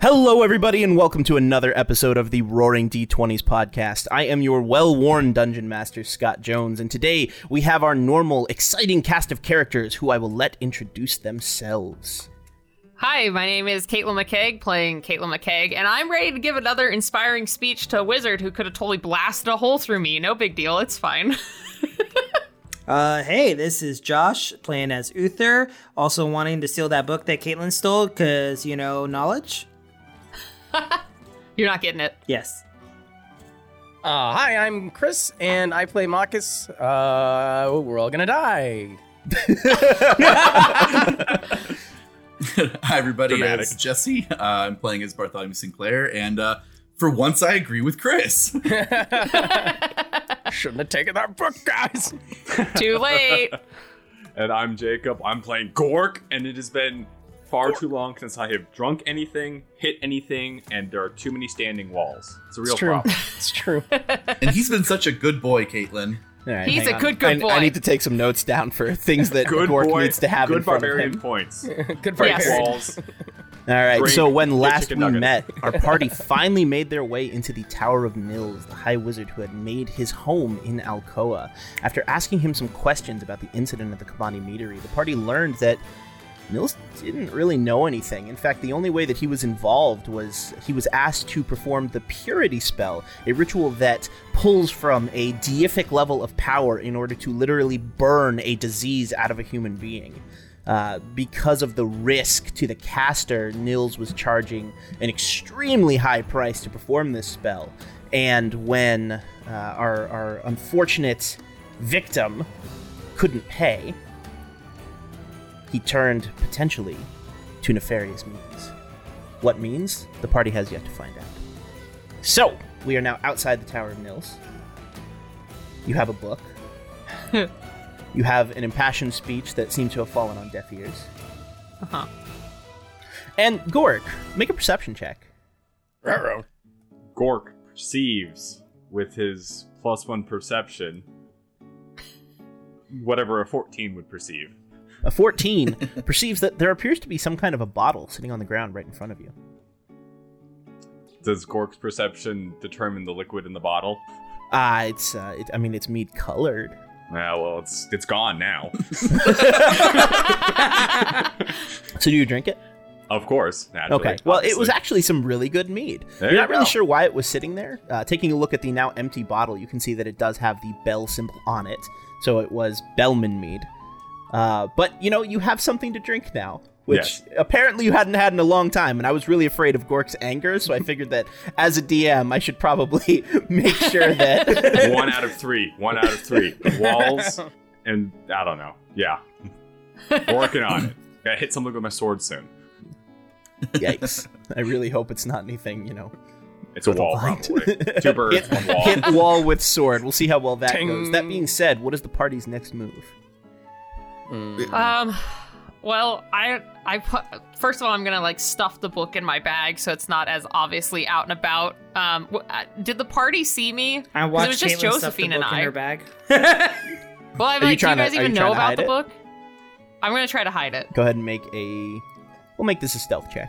Hello, everybody, and welcome to another episode of the Roaring D20s podcast. I am your well worn dungeon master, Scott Jones, and today we have our normal, exciting cast of characters who I will let introduce themselves. Hi, my name is Caitlin McKeag, playing Caitlin McKeag, and I'm ready to give another inspiring speech to a wizard who could have totally blasted a hole through me. No big deal, it's fine. Uh, hey, this is Josh playing as Uther, also wanting to steal that book that Caitlin stole because, you know, knowledge? You're not getting it. Yes. Uh, hi, I'm Chris, and I play Marcus. Uh, we're all gonna die. Hi, everybody. Dramatic. It's Jesse. Uh, I'm playing as Bartholomew Sinclair, and uh, for once, I agree with Chris. Shouldn't have taken that book, guys. Too late. And I'm Jacob. I'm playing Gork, and it has been far too long since I have drunk anything, hit anything, and there are too many standing walls. It's a real It's true. problem. It's true. and he's been such a good boy, Caitlin. All right, He's a on. good, good I- boy. I, need to take some notes down for things that Good Gork boy. needs to have good in front barbarian of him. points. Good for Yes. you. Walls. All right, Drink, so when last we chicken nuggets. met, our party finally made their way into the Tower of Mills, the High Wizard who had made his home in Alcoa. After asking him some questions about the incident at the Kabani Meadery, the party learned that Mills didn't really know anything. In fact, the only way that he was involved was he was asked to perform the Purity Spell, a ritual that pulls from a deific level of power in order to literally burn a disease out of a human being. Uh, because of the risk to the caster, Nils was charging an extremely high price to perform this spell. And when uh, our, our unfortunate victim couldn't pay, he turned potentially to nefarious means. What means? The party has yet to find out. So, we are now outside the Tower of Nils. You have a book. you have an impassioned speech that seems to have fallen on deaf ears. Uh-huh. And Gork, make a perception check. Ruh-roh. Gork perceives with his plus one perception whatever a 14 would perceive. A 14 perceives that there appears to be some kind of a bottle sitting on the ground right in front of you. Does Gork's perception determine the liquid in the bottle? Ah, it's, uh, it, I mean, it's mead colored. Yeah, well, it's it's gone now. So do you drink it? of course. Naturally, Okay. Well, it was actually some really good mead. There You're you not really sure why it was sitting there. Uh, taking a look at the now empty bottle, you can see that it does have the bell symbol on it. So it was Bellman mead. Uh, but you know, you have something to drink now, which Yes. apparently you hadn't had in a long time. And I was really afraid of Gork's anger, so I figured that as a DM, I should probably make sure that. one out of three. One out of three. Walls and I don't know. Yeah, working on it. Gotta hit something with my sword soon. Yikes! I really hope it's not anything, you know. It's a with a wall, light. probably. Two birds, hit, one wall. hit wall with sword. We'll see how well that Ting. goes. That being said, what is the party's next move? Um, well, I, I put, first of all, I'm gonna like stuff the book in my bag so it's not as obviously out and about. Um, w- uh, did the party see me? I it watched was just Caitlin Josephine book and in I. her bag. Well, I'm Are you do you trying to- guys you even know about hide the it? book? I'm gonna try to hide it. Go ahead and make a. We'll make this a stealth check.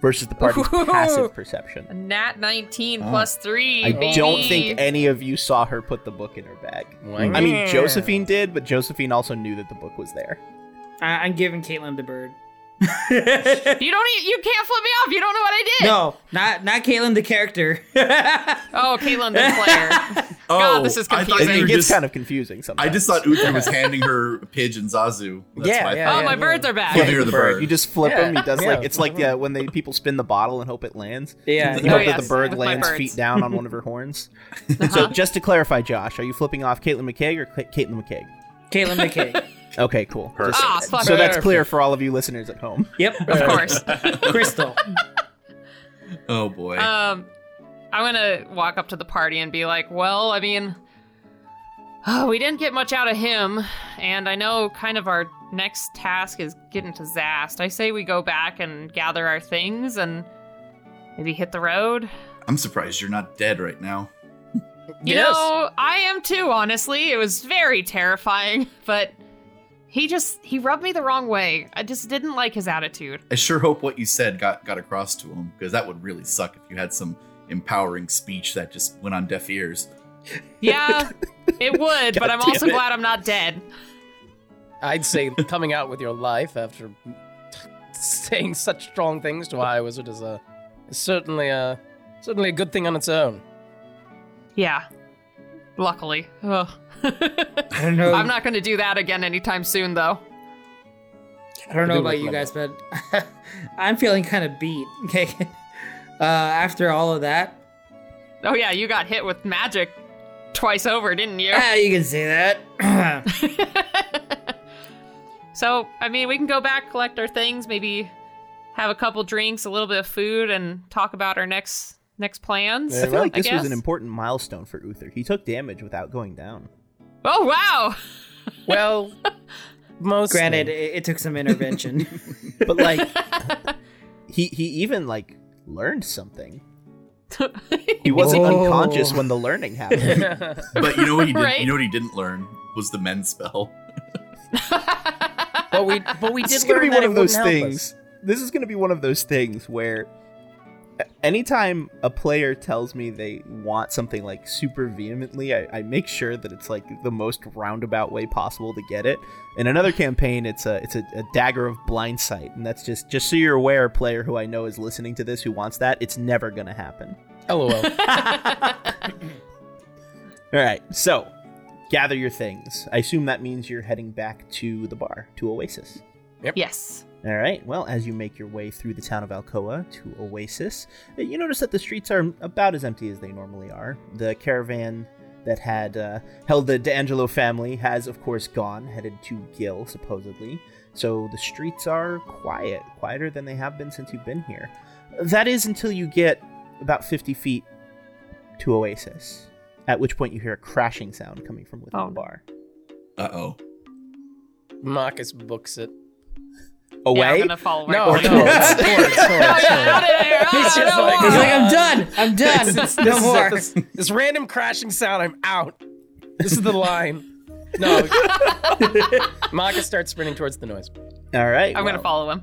Versus the party's Ooh. passive perception. A Nat 19 Oh. plus three. I baby. don't think any of you saw her put the book in her bag. Why I mean. Josephine did, but Josephine also knew that the book was there. I- I'm giving Caitlin the bird. You don't. e- You can't flip me off. You don't know what I did. no, not not Caitlin the character. Oh, Caitlin the player. Oh, God, this is I thought It, confusing. it gets just- kind of confusing sometimes. I just thought Uther was handing her a pigeon Zazu. That's Yeah, why I yeah, thought- oh, my birds are back. Flipping her the bird. You just flip Yeah, him. He does yeah. like it's like yeah, when they people spin the bottle and hope it lands. Yeah, You yeah. hope Oh, that the bird with lands feet down on one of her horns. So just to clarify, Josh, are you flipping off Caitlin McKeag or Ca- Caitlin McKeag? Caitlin McKay. Okay, cool. Perfect. Just- Ah, fuck. so that's clear for all of you listeners at home. Yep, Of course. Crystal. Oh boy. Um, I'm gonna walk up to the party and be like, "Well, I mean, oh, we didn't get much out of him, and I know kind of our next task is getting to Zast. I say we go back and gather our things and maybe hit the road. I'm surprised you're not dead right now. You Yes. know, I am too. Honestly, it was very terrifying, but he just he rubbed me the wrong way. I just didn't like his attitude. I sure hope what you said got got across to him because that would really suck if you had some empowering speech that just went on deaf ears. Yeah, it would, but I'm also it. glad I'm not dead. I'd say coming out with your life after saying such strong things to a high wizard is a is certainly a certainly a good thing on its own. Yeah. Luckily. Ugh. I don't know. I'm not going to do that again anytime soon, though. I don't know do about you guys, but I'm feeling kind of beat. Okay. Uh, after all of that, Oh yeah, you got hit with magic twice over, didn't you? Yeah, you can say that. so, I mean, we can go back, collect our things, maybe have a couple drinks, a little bit of food, and talk about our next next plans. I feel like I this was an important milestone for Uther. He took damage without going down. Oh wow! Well, most Granted, it, it took some intervention. But like he he even like learned something. He wasn't Whoa. unconscious when the learning happened. But you know what he did? Right. You know what he didn't learn was the men spell. but we but we this did is gonna learn be one of those wouldn't help things. This is gonna be one of those things where anytime a player tells me they want something like super vehemently, I, I make sure that it's like the most roundabout way possible to get it. In another campaign, it's a it's a, a dagger of blindsight, and that's just just so you're aware, player who I know is listening to this who wants that, it's never gonna happen. LOL. All right, so gather your things. I assume that means you're heading back to the bar, to Oasis. Yep. Yes. All right. Well, as you make your way through the town of Alcoa to Oasis, uh, you notice that the streets are about as empty as they normally are. The caravan that had uh, held the D'Angelo family has, of course, gone, headed to Gil, supposedly. So the streets are quiet, quieter than they have been since you've been here. That is until you get about 50 feet to Oasis, at which point you hear a crashing sound coming from within Oh, the bar. Uh oh. Marcus books it. Away? Yeah, I'm gonna follow my No, course. no, towards, towards, yeah, out of here. He's just no like- more. He's like, I'm done. I'm done. This no is more. This, this random crashing sound. I'm out. This is the line. No. Marcus starts sprinting towards the noise. All right. I'm gonna follow him.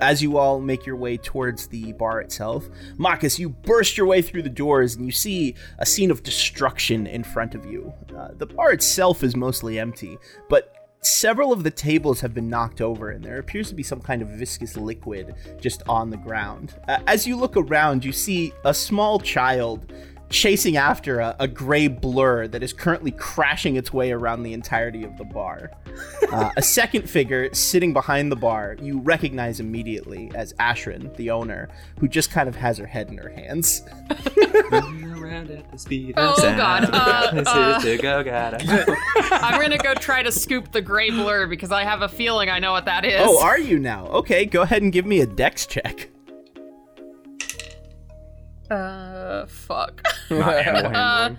as you all make your way towards the bar itself, Marcus, you burst your way through the doors and you see a scene of destruction in front of you. Uh, the bar itself is mostly empty, but several of the tables have been knocked over and there appears to be some kind of viscous liquid just on the ground. Uh, as you look around, you see a small child chasing after a, a gray blur that is currently crashing its way around the entirety of the bar. Uh, a second figure sitting behind the bar you recognize immediately as Ashrin, the owner, who just kind of has her head in her hands. around at the speed Oh, sound. God. Uh, uh. go, gotta. I'm gonna go try to scoop the gray blur because I have a feeling I know what that is. Oh, are you now? Okay, go ahead and give me a dex check. uh, fuck. Not animal Uh.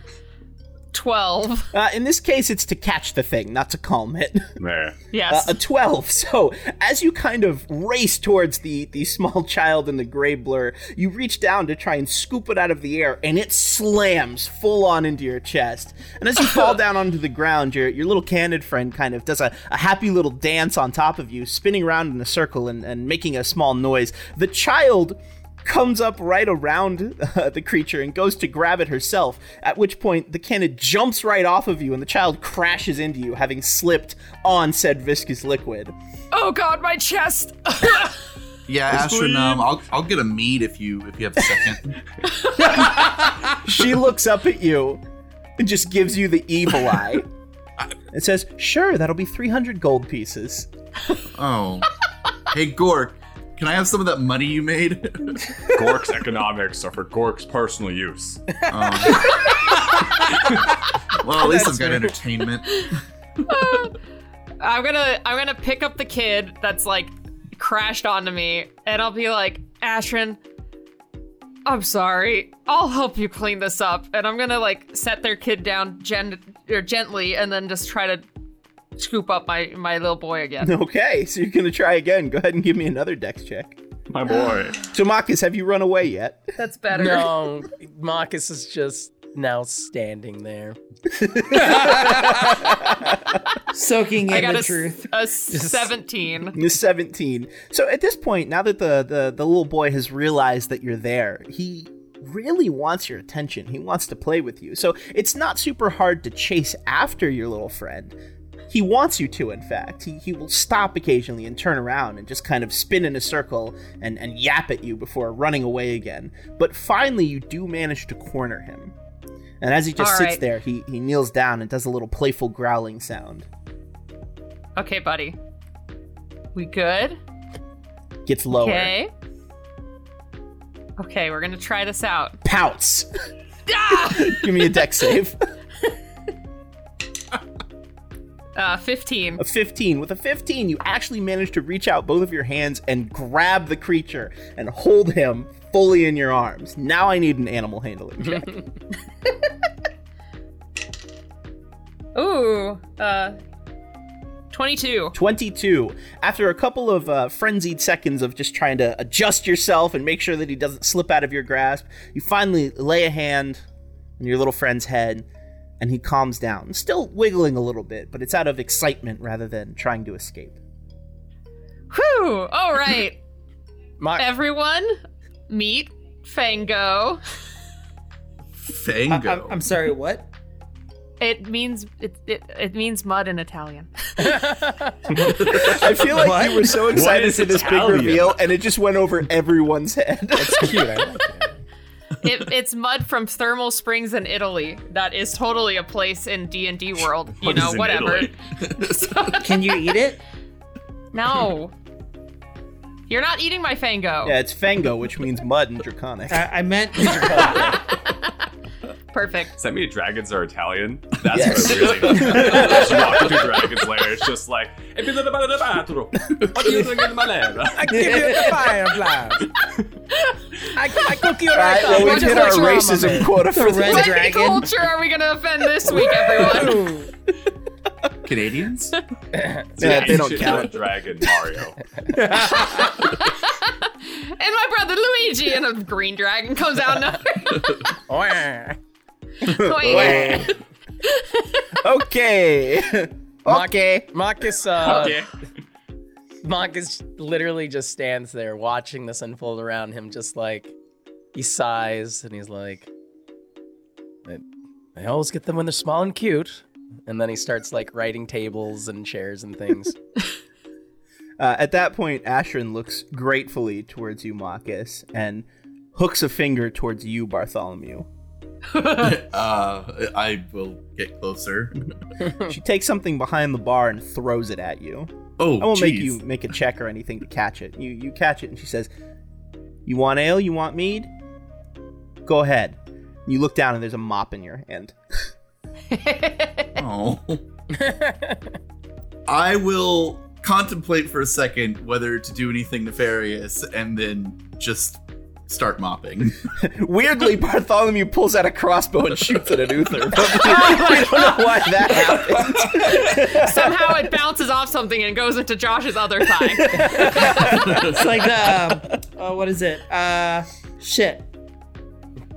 Twelve. Uh, in this case, it's to catch the thing, not to calm it. There. Uh, a 12. So, as you kind of race towards the, the small child in the gray blur, you reach down to try and scoop it out of the air, and it slams full on into your chest. And as you fall down onto the ground, your, your little canid friend kind of does a, a happy little dance on top of you, spinning around in a circle and, and making a small noise. The child comes up right around uh, the creature and goes to grab it herself, at which point the cannon jumps right off of you and the child crashes into you, having slipped on said viscous liquid. oh god, my chest. Yeah, Astron, um, I'll I'll get a mead if you if you have a second. She looks up at you and just gives you the evil eye. It says, Sure, that'll be 300 gold pieces. oh. Hey Gork, can I have some of that money you made? Gork's economics are for Gork's personal use. Um, well, at least I've got entertainment. Uh, I'm gonna I'm gonna pick up the kid that's like crashed onto me, and I'll be like, Ashrin, I'm sorry. I'll help you clean this up. And I'm gonna like set their kid down gen- or gently, and then just try to scoop up my my little boy again. Okay, so you're going to try again. Go ahead and give me another dex check. My boy. So, Marcus, have you run away yet? That's better. No, Marcus is just now standing there. Soaking I in got the a, truth. a 17. Miss 17. So at this point, now that the, the, the little boy has realized that you're there, he really wants your attention. He wants to play with you. So it's not super hard to chase after your little friend. He wants you to, in fact. He, he will stop occasionally and turn around and just kind of spin in a circle and, and yap at you before running away again. But finally, you do manage to corner him. And as he just All sits right. there, he, he kneels down and does a little playful growling sound. Okay, buddy. We good? Gets lower. Okay. Okay, we're gonna try this out. Pouts. Ah! Give me a dex save. Uh, 15. A 15. With a 15, you actually manage to reach out both of your hands and grab the creature and hold him fully in your arms. Now I need an animal handling check. Ooh, uh, 22. 22. After a couple of uh, frenzied seconds of just trying to adjust yourself and make sure that he doesn't slip out of your grasp, you finally lay a hand on your little friend's head and he calms down. Still wiggling a little bit, but it's out of excitement rather than trying to escape. Whew! All right, My, everyone, meet Fango. I, Fango. am I'm sorry, what? It means it, it it means mud in Italian. I feel like you were so excited is for this big reveal, and it just went over everyone's head. That's cute. I like it. it, it's mud from thermal springs in Italy. That is totally a place in D and D world. You What know, whatever. Can you eat it? No, you're not eating my Fango. yeah, it's Fango, which means mud in Draconic. I, I meant. Perfect. Does that mean dragons are Italian? That's Yes. what it really means. you walk into Dragon's Lair, it's just like, "E bisogna fare le patro. What do you think in Malera?" I give you the fire blast. I, I cook you All right right, well, up. we Watch hit our drama, racism man. quota for The red this. What dragon. culture are we gonna offend this week, everyone? Canadians? Yeah, they don't count. Dragon Mario. and my brother Luigi, and a green dragon comes out. Now. Okay. Mark- okay. Marcus, uh, Okay. Marcus literally just stands there watching this unfold around him, just like he sighs and he's like, I, I always get them when they're small and cute. And then he starts like writing tables and chairs and things. Uh, at that point, Ashrin looks gratefully towards you, Marcus, and hooks a finger towards you, Bartholomew. uh, I will get closer. She takes something behind the bar and throws it at you. Oh, I won't make you make a check or anything to catch it. You you catch it, and she says, "You want ale? You want mead? Go ahead." You look down, and there's a mop in your hand. Oh. I will contemplate for a second whether to do anything nefarious and then just start mopping. Weirdly, Bartholomew pulls out a crossbow and shoots it at Uther. But we, we don't know why that happened. Somehow it bounces off something and goes into Josh's other thigh. It's like the. Um, uh, what is it? Uh, shit.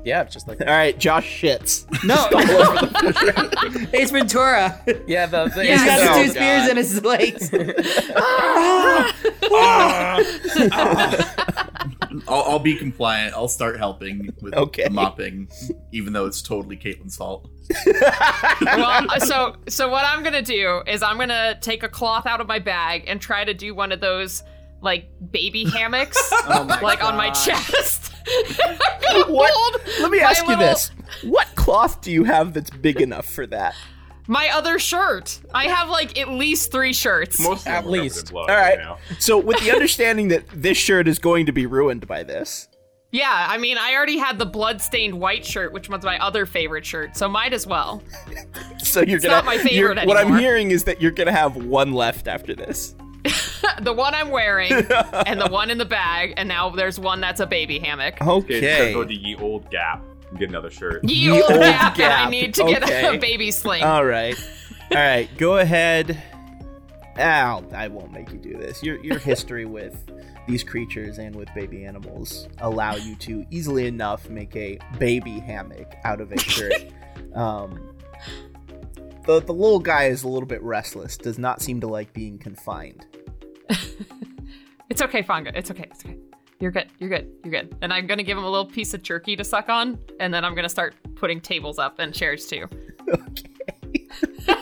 yeah, just like All right, Josh shits. No. Ace Ventura. yeah, the, the He's got Yes. the Oh, two spears in his legs. I'll, I'll be compliant. I'll start helping with Okay. the mopping, even though it's totally Caitlin's fault. well, so so what I'm gonna do is I'm gonna take a cloth out of my bag and try to do one of those like baby hammocks, oh like on my chest. What? Let me ask you little- this: What cloth do you have that's big enough for that? My other shirt. I have like at least three shirts. Most At them are covered least. blood, All right. you know? So, with the understanding that this shirt is going to be ruined by this, Yeah, I mean, I already had the blood-stained white shirt, which was my other favorite shirt, so might as well. so you're gonna. not my favorite you're- What I'm hearing is that you're gonna have one left after this. the one I'm wearing and the one in the bag, and now there's one that's a baby hammock. Okay, Okay. go to ye old Gap and get another shirt. Ye Ye old old gap, and I need to get Okay. a baby sling. All right. All right. Go ahead. Ow, I won't make you do this. Your your history with these creatures and with baby animals allow you to easily enough make a baby hammock out of a shirt. um, the the little guy is a little bit restless. Does not seem to like being confined. It's okay, Fango. It's okay. It's okay. You're good. You're good. You're good. And I'm gonna give him a little piece of jerky to suck on, and then I'm gonna start putting tables up and chairs too. Okay.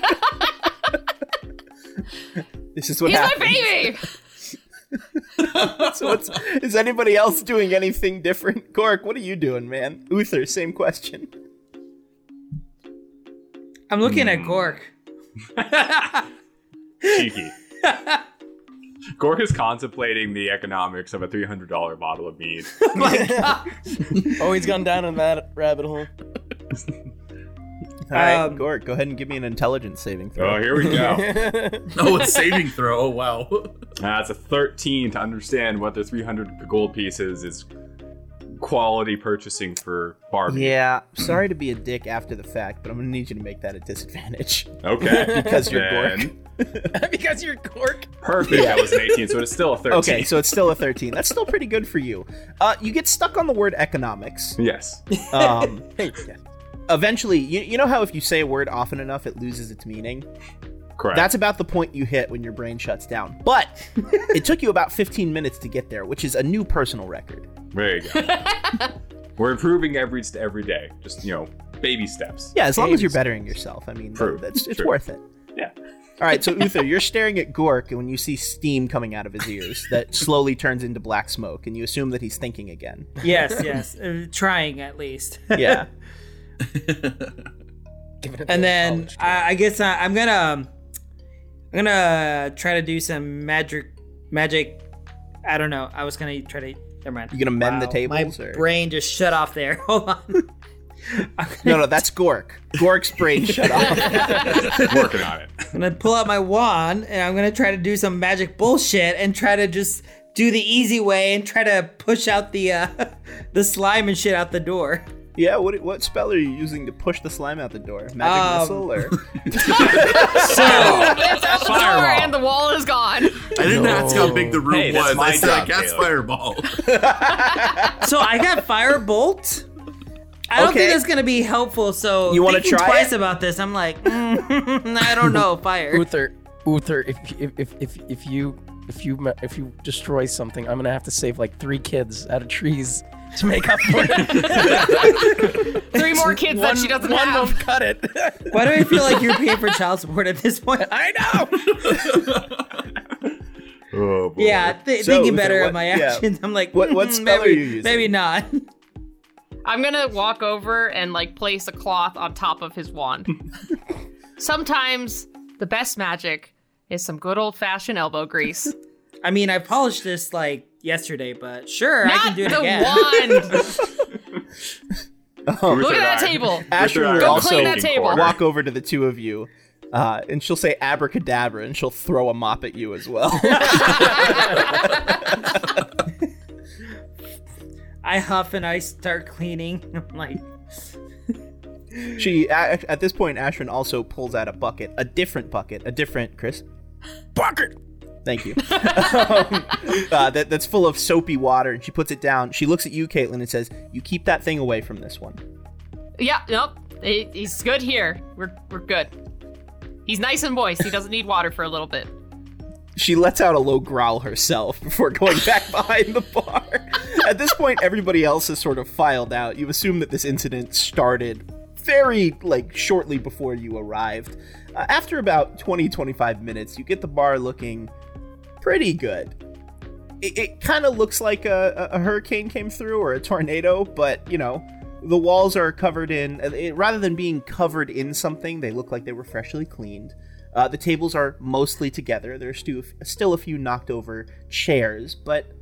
this is what He's my baby. so what's, is anybody else doing anything different? Gork, what are you doing, man? Uther, same question. I'm looking at Hmm. Gork. Cheeky. Gork is contemplating the economics of a $300 bottle of mead. Oh, he's gone down in that rabbit hole. All right, Um, Gork, go ahead and give me an intelligence saving throw. Oh, here we go. Oh, it's saving throw. Oh, wow. That's a 13 to understand what the 300 gold pieces is quality purchasing for Barbie. Yeah, sorry to be a dick after the fact, but I'm gonna need you to make that a disadvantage Okay. because you're Then- Gork. because you're Gork. Perfect. That was an 18, so it's still a 13. Okay, so it's still a 13. That's still pretty good for you. Uh, you get stuck on the word economics. Yes. Um, eventually, you, you know how if you say a word often enough, it loses its meaning? Correct. That's about the point you hit when your brain shuts down. But it took you about 15 minutes to get there, which is a new personal record. There you go. We're improving every every day. Just, you know, baby steps. Yeah, as long as you're Babies. bettering yourself. I mean, True, that's it's true. worth it. Yeah. All right, so Uther, you're staring at Gork, and when you see steam coming out of his ears that slowly turns into black smoke, and you assume that he's thinking again. yes, yes. Uh, trying at least. Yeah. And then. I, I guess I, I'm gonna um, I'm gonna try to do some magic magic. I don't know. I was gonna try to. Never mind. You gonna mend the Wow, tables, My or- brain just shut off there. Hold on. No, no, that's Gork. Gork's brain shut off. Working on it. I'm gonna pull out my wand and I'm gonna try to do some magic bullshit and try to just do the easy way and try to push out the uh, the slime and shit out the door. Yeah, what what spell are you using to push the slime out the door? Magic Um, missile, or So It's out the door Fireball. and the wall is gone. I didn't ask how big the room Hey, was. my I said I cast fireball. so I got firebolt. I don't Okay. think that's gonna be helpful. So You wanna thinking try twice it? about this? I'm like, mm, I don't know, fire. Uther, Uther, if if if if, if you if you if you destroy something, I'm gonna have to save like three kids out of trees to make up for it. Three more kids that she doesn't one have. won't cut it. Why do I feel like you're paying for child support at this point? I know. Oh, boy. Yeah, th- So, thinking Uther, better what- of my yeah. actions. I'm like, What- what mm, spell maybe, are you using? Maybe not. I'm gonna walk over and like place a cloth on top of his wand. Sometimes the best magic is some good old fashioned elbow grease. I mean, I polished this like yesterday, but sure, I can do it the again. wand. Oh, Look at that table. Asher Uther and I will are also clean that table. walk over to the two of you, uh, and she'll say abracadabra, and she'll throw a mop at you as well. I huff and I start cleaning. I'm like, she a- at this point, Ashrin also pulls out a bucket, a different bucket, a different Chris. Bucket. Thank you. um, uh, that, that's full of soapy water, and she puts it down. She looks at you, Caitlin, and says, "You keep that thing away from this one." Yeah, nope. He- he's good here. We're we're good. He's nice and moist. He doesn't need water for a little bit. She lets out a low growl herself before going back behind the bar. At this point, everybody else has sort of filed out. You assume that this incident started very, like, shortly before you arrived. Uh, after about 20, 25 minutes, you get the bar looking pretty good. It, it kind of looks like a, a hurricane came through or a tornado, but, you know, the walls are covered in, uh, it, rather than being covered in something, they look like they were freshly cleaned. Uh, the tables are mostly together. There's still, still a few knocked over chairs, but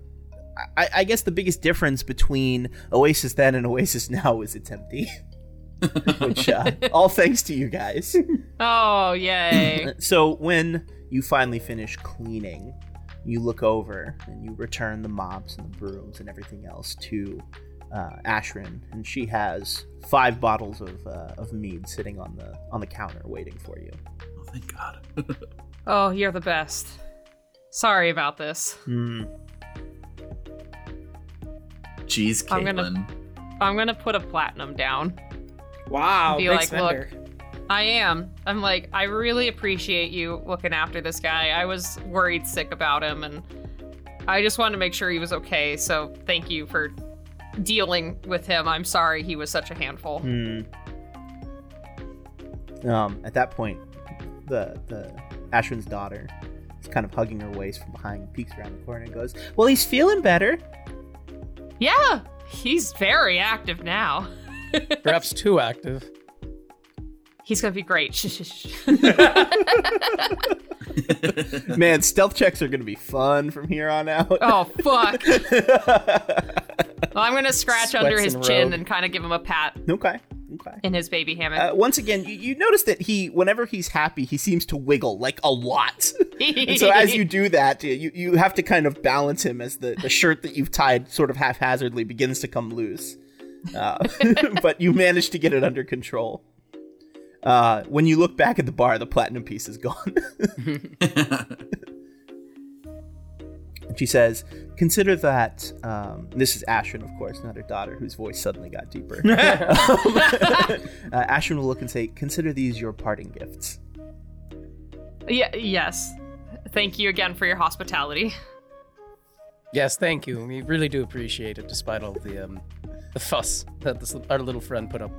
I, I guess the biggest difference between Oasis then and Oasis now is it's empty. Which, uh, all thanks to you guys. Oh yay! So when you finally finish cleaning, you look over and you return the mops and the brooms and everything else to uh, Ashrin, and she has five bottles of, uh, of mead sitting on the on the counter waiting for you. Oh, thank God. Oh, you're the best. Sorry about this. Hmm. Jeez, I'm gonna- Caitlin. I'm gonna put a platinum down. wow, Be big like, look. Spender. I am. I'm like, I really appreciate you looking after this guy. I was worried sick about him, and I just wanted to make sure he was okay. So thank you for dealing with him. I'm sorry he was such a handful. Hmm. Um, at that point, the the Ashwin's daughter is kind of hugging her waist from behind, peeks around the corner, and goes, "Well, he's feeling better." Yeah, he's very active now. Perhaps too active. He's gonna be great. Man, stealth checks are gonna be fun from here on out. oh fuck! Well, I'm gonna scratch under his and chin robe. and kind of give him a pat okay. Okay. in his baby hammock. Uh, once again, you, you notice that he, whenever he's happy, he seems to wiggle like a lot. and so as you do that, you, you have to kind of balance him as the, the shirt that you've tied sort of haphazardly begins to come loose. Uh, but you manage to get it under control. Uh, when you look back at the bar, the platinum piece is gone. and she says, Consider that. Um, this is Ashwin, of course, not her daughter, whose voice suddenly got deeper. um, uh, Ashwin will look and say, Consider these your parting gifts. yeah, yes. Thank you again for your hospitality. Yes, thank you. We really do appreciate it, despite all the um, the fuss that this, our little friend put up.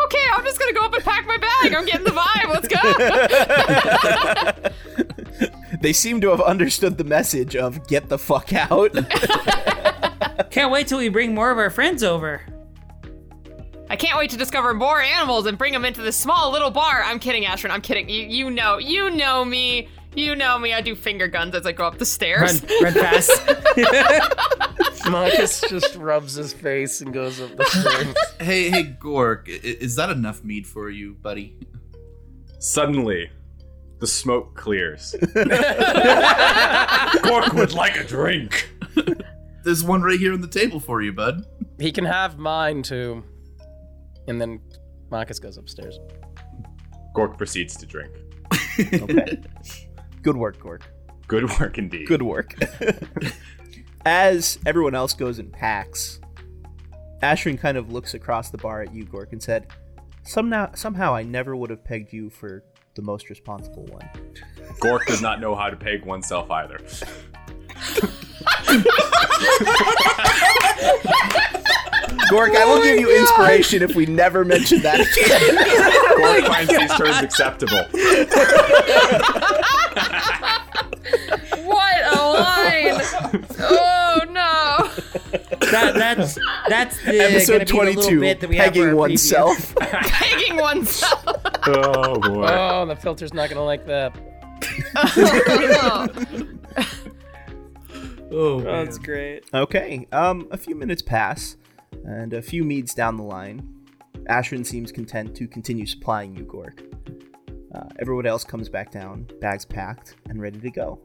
Okay, I'm just gonna go up and pack my bag. I'm getting the vibe. Let's go. They seem to have understood the message of get the fuck out. Can't wait till we bring more of our friends over. I can't wait to discover more animals and bring them into this small little bar. I'm kidding, Ashwin. I'm kidding. You, you know, you know me. You know me. I do finger guns as I go up the stairs. run fast. Marcus just rubs his face and goes up the stairs. hey, hey, Gork, is that enough mead for you, buddy? Suddenly, the smoke clears. Gork would like a drink. There's one right here on the table for you, bud. he can have mine too. And then Marcus goes upstairs. Gork proceeds to drink. okay. Good work, Gork. Good work indeed. Good work. As everyone else goes and packs, Ashwin kind of looks across the bar at you, Gork, and said, Somehow, somehow I never would have pegged you for the most responsible one. Gork does not know how to peg oneself either. Gork, I will give you inspiration if we never mention that again. Gork finds these terms acceptable. what a line! Oh no! That, that's that's the Episode gonna be the 22 bit that we have for Pegging oneself. Pegging oneself. Oh boy. Oh, the filter's not gonna like that. Oh, That's great. Okay, um, a few minutes pass, and a few meads down the line, Ashwin seems content to continue supplying you, Gork. Uh, everyone else comes back down, bags packed, and ready to go.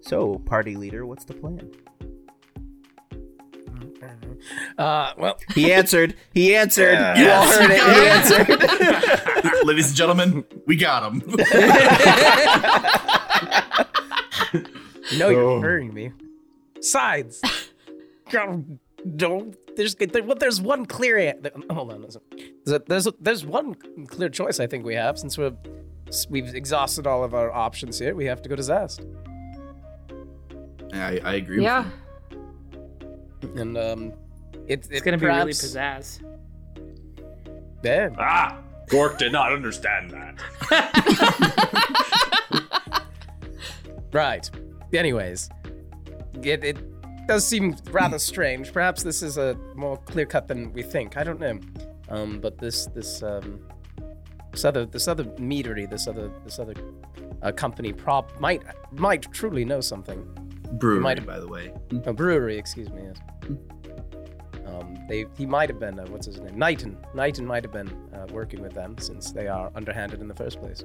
So, party leader, what's the plan? Uh, well, He answered. He answered. You all heard it. He answered. Ladies and gentlemen, we got him. no, you're Oh. hurting me. Sides. God, Don't. There's there, well, there's one clear. Hold on. There's, a, there's a- there's one clear choice I think we have since we're we've exhausted all of our options here. We have to go to Zast. I, I agree. Yeah. And um, it, It's gonna be really pizzazz. Yeah. Ah! Gork did not understand that. Right. Anyways, it, it does seem rather strange. Perhaps this is a more clear cut than we think. I don't know. Um, but this this um this other this other meadery, this other this other uh, company prop might might truly know something. Brewery, might- by the way. A brewery, excuse me. Yes. Um, they he might have been uh, what's his name? Knighton. Knighton might have been uh, working with them since they are underhanded in the first place.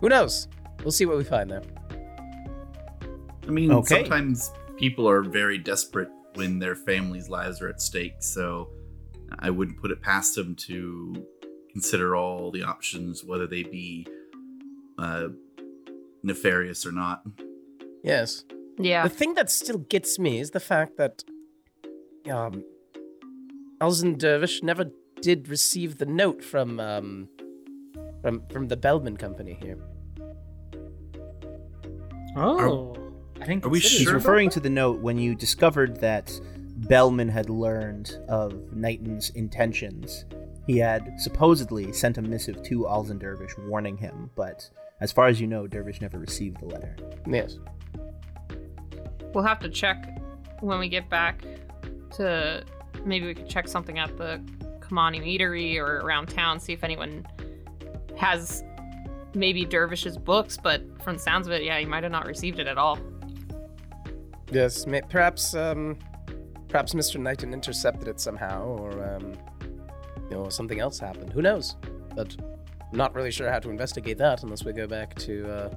Who knows? We'll see what we find there. I mean, Okay. sometimes people are very desperate when their families' lives are at stake, so I wouldn't put it past them to consider all the options, whether they be uh, nefarious or not. Yes. Yeah. The thing that still gets me is the fact that um Elzen Dervish never did receive the note from um from from the Bellman company here. Oh, I think are we consider He's sure that. about referring to the note when you discovered that Bellman had learned of Knighton's intentions. He had supposedly sent a missive to Alzen Dervish warning him, but as far as you know, Dervish never received the letter. Yes. We'll have to check when we get back to maybe we could check something at the Kamani Meadery or around town, see if anyone has maybe Dervish's books, but from the sounds of it, yeah, he might have not received it at all. Yes, may- perhaps um perhaps Mr. Knighton intercepted it somehow or um you know something else happened. Who knows? But I'm not really sure how to investigate that unless we go back to uh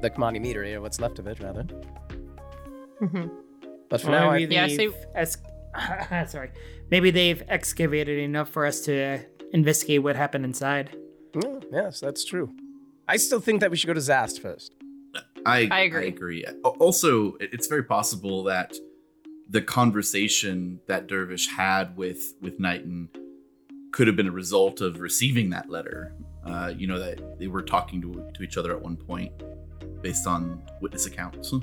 the Kamani meadery or what's left of it rather. hmm But for Or now I maybe Yeah, they've see- ex- sorry. Maybe they've excavated enough for us to investigate what happened inside. Mm, yes, that's true. I still think that we should go to Zast first. I, I agree. I agree. Also, it's very possible that the conversation that Dervish had with with Knighton could have been a result of receiving that letter. Uh, you know that they were talking to to each other at one point, based on witness accounts.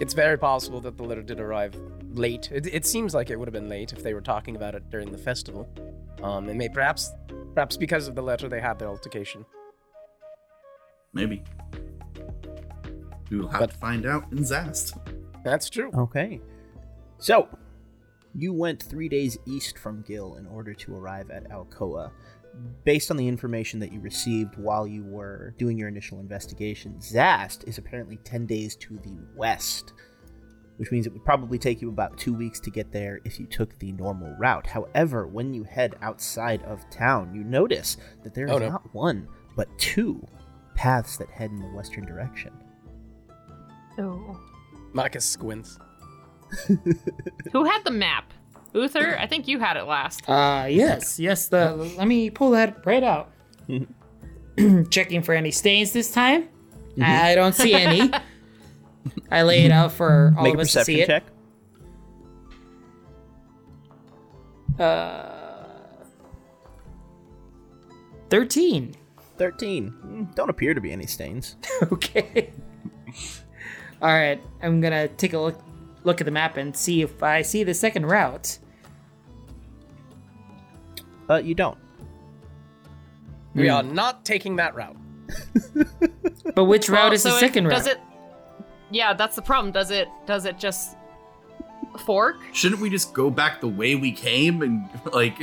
It's very possible that the letter did arrive late. It, it seems like it would have been late if they were talking about it during the festival. Um, and may perhaps, perhaps because of the letter, they had their altercation. Maybe we will have But- to find out in Zast. That's true. Okay. So, you went three days east from Gil in order to arrive at Alcoa. Based on the information that you received while you were doing your initial investigation, Zast is apparently 10 days to the west, which means it would probably take you about two weeks to get there if you took the normal route. However, when you head outside of town, you notice that there oh, is Oh, no. not one, but two paths that head in the western direction. Oh. Marcus squints. Who had the map? Uther? I think you had it last. Uh, yes, yes. The let me pull that right out. Checking for any stains this time. I don't see any. I lay it out for all Make a of us to see perception it. check. Uh, thirteen. 13. Mm, Don't appear to be any stains. okay. All right, I'm gonna take a look look at the map and see if I see the second route. But you don't. We are not taking that route. But which route Well, is the so it- second route? Does it? Yeah, that's the problem. Does it? Does it just fork? Shouldn't we just go back the way we came and like?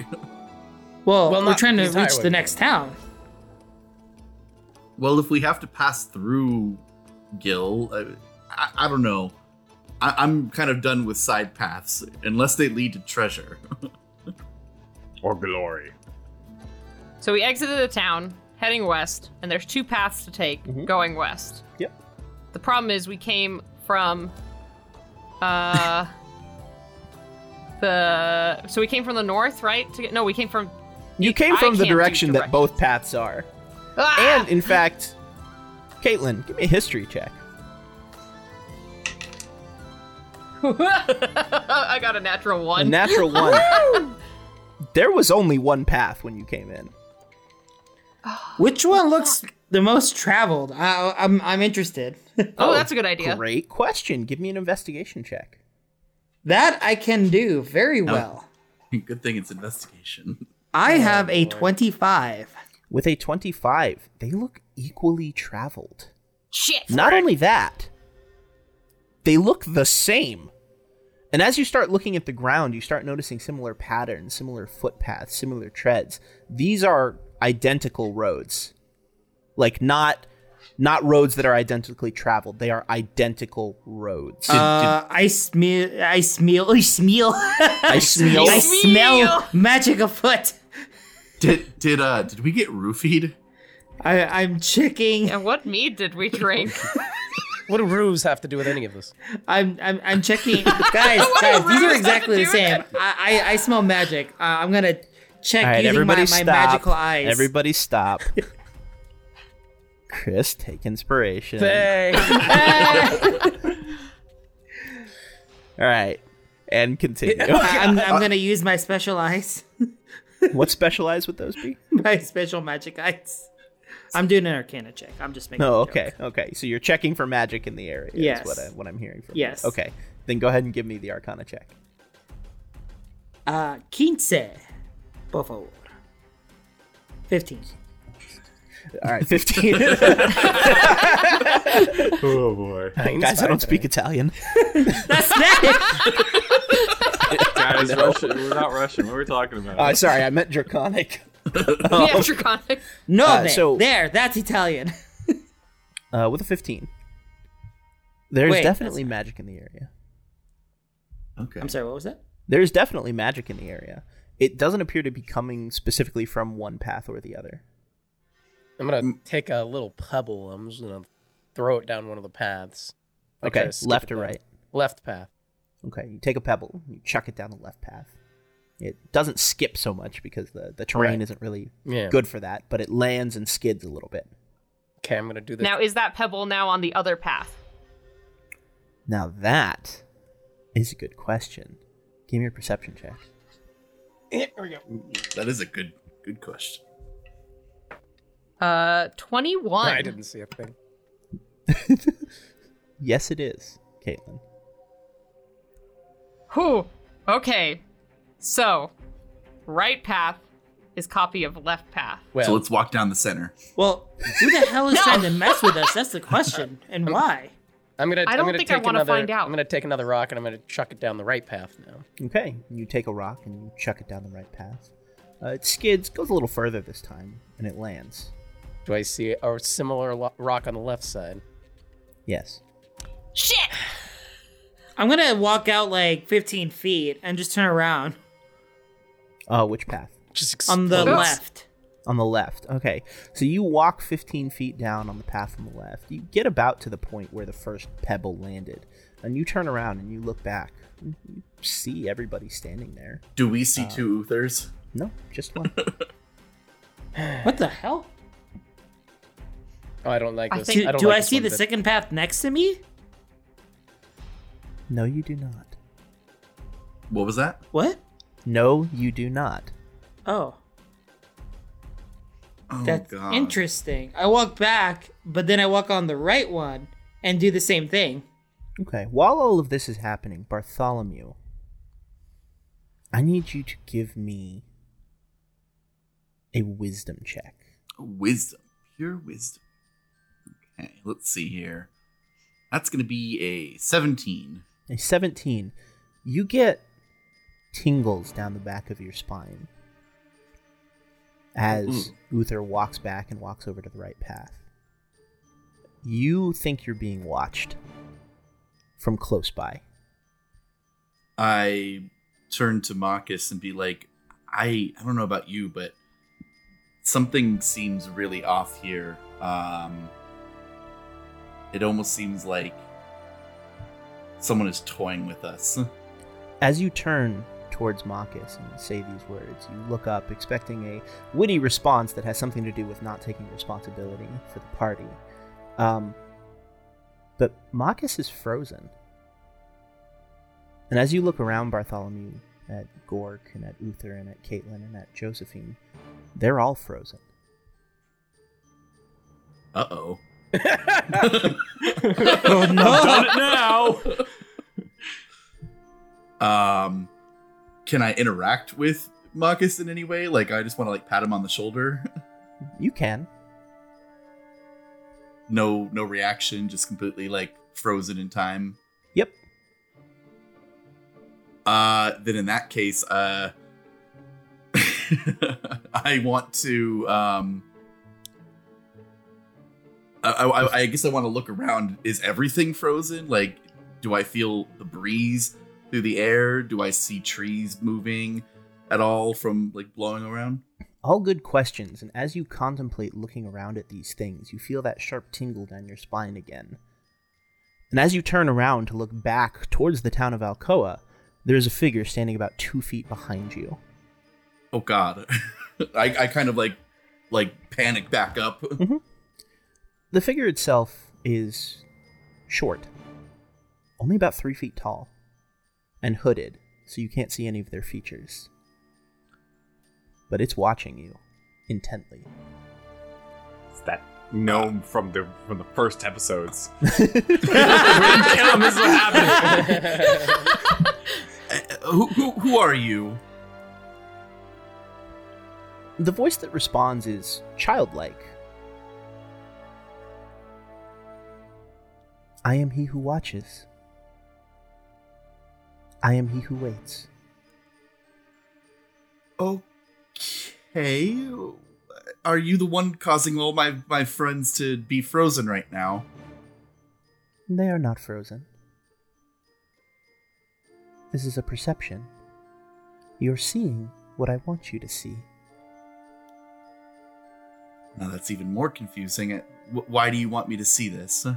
well, Well, we're trying to reach the next town. Well, if we have to pass through Gil, uh, I, I don't know. I, I'm kind of done with side paths unless they lead to treasure. Or glory. So we exited the town, heading west, and there's two paths to take Mhm. going west. Yep. The problem is we came from uh the so we came from the north, right? To get no, we came from You came I from the direction that both paths are. Ah! And in fact, Caitlin, give me a history check. I got a natural one. A one. natural one. there was only one path when you came in. Which one looks the most traveled? I, I'm I'm interested. oh, that's a good idea. Great question. Give me an investigation check. that I can do very well. Good thing it's investigation. I oh, have a 25. With a 25, they look equally traveled. Shit. Not only that, they look the same. And as you start looking at the ground, you start noticing similar patterns, similar footpaths, similar treads. These are identical roads. Like not not roads that are identically traveled. They are identical roads. Uh, I smell. I smell. I smell. I smell I smell Smell. magic afoot. Did did uh did we get roofied? I, I'm checking. And what mead did we drink? What do ruse have to do with any of this? I'm I'm, I'm checking. guys, guys, these are exactly the same. I, I I smell magic. Uh, I'm gonna check All right, using my, everybody my stop. magical eyes. Everybody stop. Chris, take inspiration. All right, and continue. I- I'm I'm gonna use my special eyes. what specialized would those be? My special magic ites. I'm doing an arcana check. I'm just making. Oh, a joke. okay, okay. So you're checking for magic in the area. Yes. Is what, I, what I'm hearing from you. Yes. Okay. Then go ahead and give me the Arcana check. Uh, quince, por favor. Fifteen. All right, 15. Oh boy. Guys, I don't speak Italian. That's Spanish. Guys, Russian. We're not Russian. What are we talking about? Uh, sorry, I meant Draconic. yeah, draconic. no, Uh, so- there. That's Italian. Uh, with a 15. There's Wait, definitely magic in the area. Okay. I'm sorry. What was that? There's definitely magic in the area. It doesn't appear to be coming specifically from one path or the other. I'm gonna take a little pebble. I'm just gonna throw it down one of the paths. I Okay, to skip left it or down. right? Left path. Okay, you take a pebble, you chuck it down the left path. It doesn't skip so much because the, the terrain Right. isn't really Yeah. good for that, but it lands and skids a little bit. Okay, I'm gonna do this. Now, is that pebble now on the other path? Now that is a good question. Give me a perception check. Here we go. That is a good good question. Uh, 21. I didn't see a thing. Yes, it is, Caitlin. Whew. Okay. So, right path is copy of left path. Well, so let's walk down the center. Well, who the hell is trying to mess with us? That's the question. And why? I'm gonna. I I'm don't gonna think I wanna find out. I'm gonna take another rock and I'm gonna chuck it down the right path now. Okay, you take a rock and you chuck it down the right path. Uh, it skids, goes a little further this time, and it lands. Do I see a similar lo- rock on the left side? Yes. Shit! I'm gonna walk out like 15 feet and just turn around Uh, which path? Just on the left. On the left. Okay. So you walk 15 feet down on the path on the left. You get about to the point where the first pebble landed. And you turn around and you look back. You see everybody standing there. Do we see Uh, two Uthers? No, just one. What the hell? Oh, I don't like I this. think- Do, I don't do like I this see the bit. second path next to me? no, you do not. What was that? What? No, you do not. Oh, Oh that's god. interesting. I walk back, but then I walk on the right one and do the same thing. Okay, while all of this is happening, Bartholomew, I need you to give me a wisdom check. Wisdom. Pure wisdom. Okay, let's see here. That's gonna be a 17. A 17. You get tingles down the back of your spine as Uther walks back and walks over to the right path. You think you're being watched from close by. I turn to Marcus and be like, I I don't know about you, but something seems really off here. Um it almost seems like someone is toying with us. As you turn towards Marcus and say these words, you look up expecting a witty response that has something to do with not taking responsibility for the party. Um, but Marcus is frozen. And as you look around Bartholomew, at Gork and at Uther and at Caitlin and at Josephine, they're all frozen. Uh oh. Oh no! Done it now. Um, can I interact with Marcus in any way? Like, I just want to like pat him on the shoulder. You can. no, no reaction, just completely like frozen in time. Yep. Uh, then in that case, uh, I want to um. I, I, I guess I want to look around. Is everything frozen? Like, do I feel the breeze through the air? Do I see trees moving at all from like blowing around? All good questions, and as you contemplate looking around at these things, you feel that sharp tingle down your spine again. And as you turn around to look back towards the town of Alcoa, there is a figure standing about two feet behind you. Oh God! I, I kind of like like panic back up. Mm-hmm. The figure itself is short, only about three feet tall, and hooded, so you can't see any of their features. but it's watching you intently. It's that gnome from the from the first episodes. Uh, who, who, who are you? The voice that responds is childlike. I am he who watches. I am he who waits. Okay. Are you the one causing all my, my friends to be frozen right now? They are not frozen. This is a perception. You're seeing what I want you to see. Now that's even more confusing. Why do you want me to see this?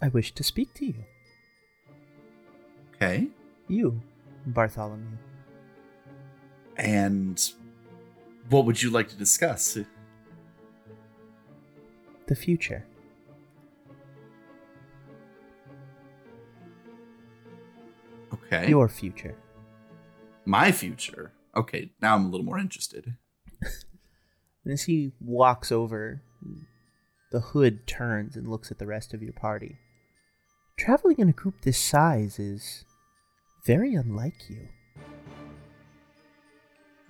I wish to speak to you. Okay. You, Bartholomew. And what would you like to discuss? The future. Okay. Your future. My future. Okay, now I'm a little more interested. And as he walks over, the hood turns and looks at the rest of your party. Traveling in a group this size is very unlike you.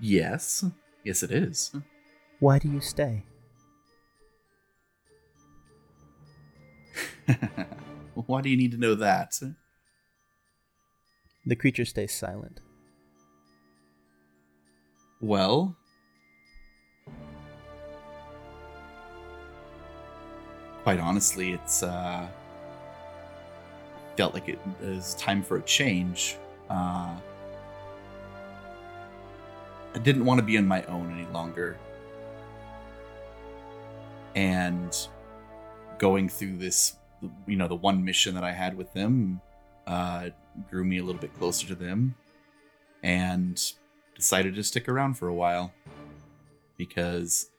Yes. Yes, it is. Why do you stay? Why do you need to know that? The creature stays silent. Well, quite honestly, it's uh felt like it is time for a change. Uh I didn't want to be on my own any longer. And going through this you know, the one mission that I had with them uh grew me a little bit closer to them and decided to stick around for a while because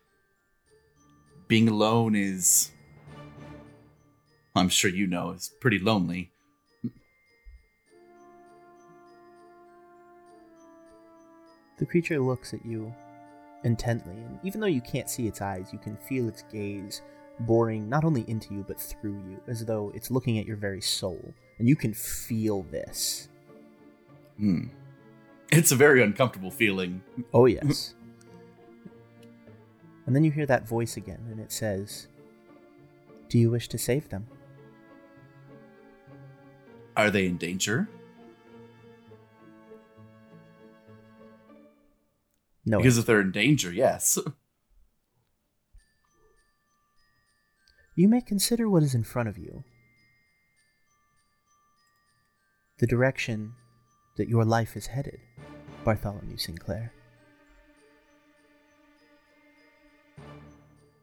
being alone is I'm sure you know is pretty lonely. The creature looks at you intently, and even though you can't see its eyes, you can feel its gaze boring not only into you but through you, as though it's looking at your very soul. And you can feel this. Hmm. It's a very uncomfortable feeling. Oh, yes. and then you hear that voice again, and it says, Do you wish to save them? Are they in danger? No. Because if they're in danger, yes. You may consider what is in front of you. The direction that your life is headed, Bartholomew Sinclair.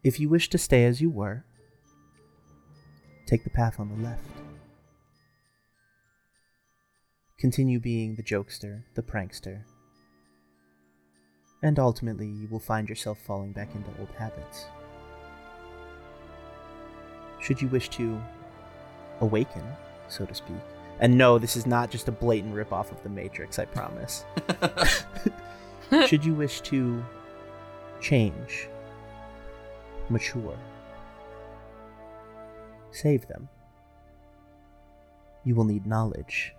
If you wish to stay as you were, take the path on the left. Continue being the jokester, the prankster, and ultimately you will find yourself falling back into old habits. Should you wish to awaken, so to speak, and no, this is not just a blatant ripoff of the Matrix, I promise. Should you wish to change, mature, save them, you will need knowledge.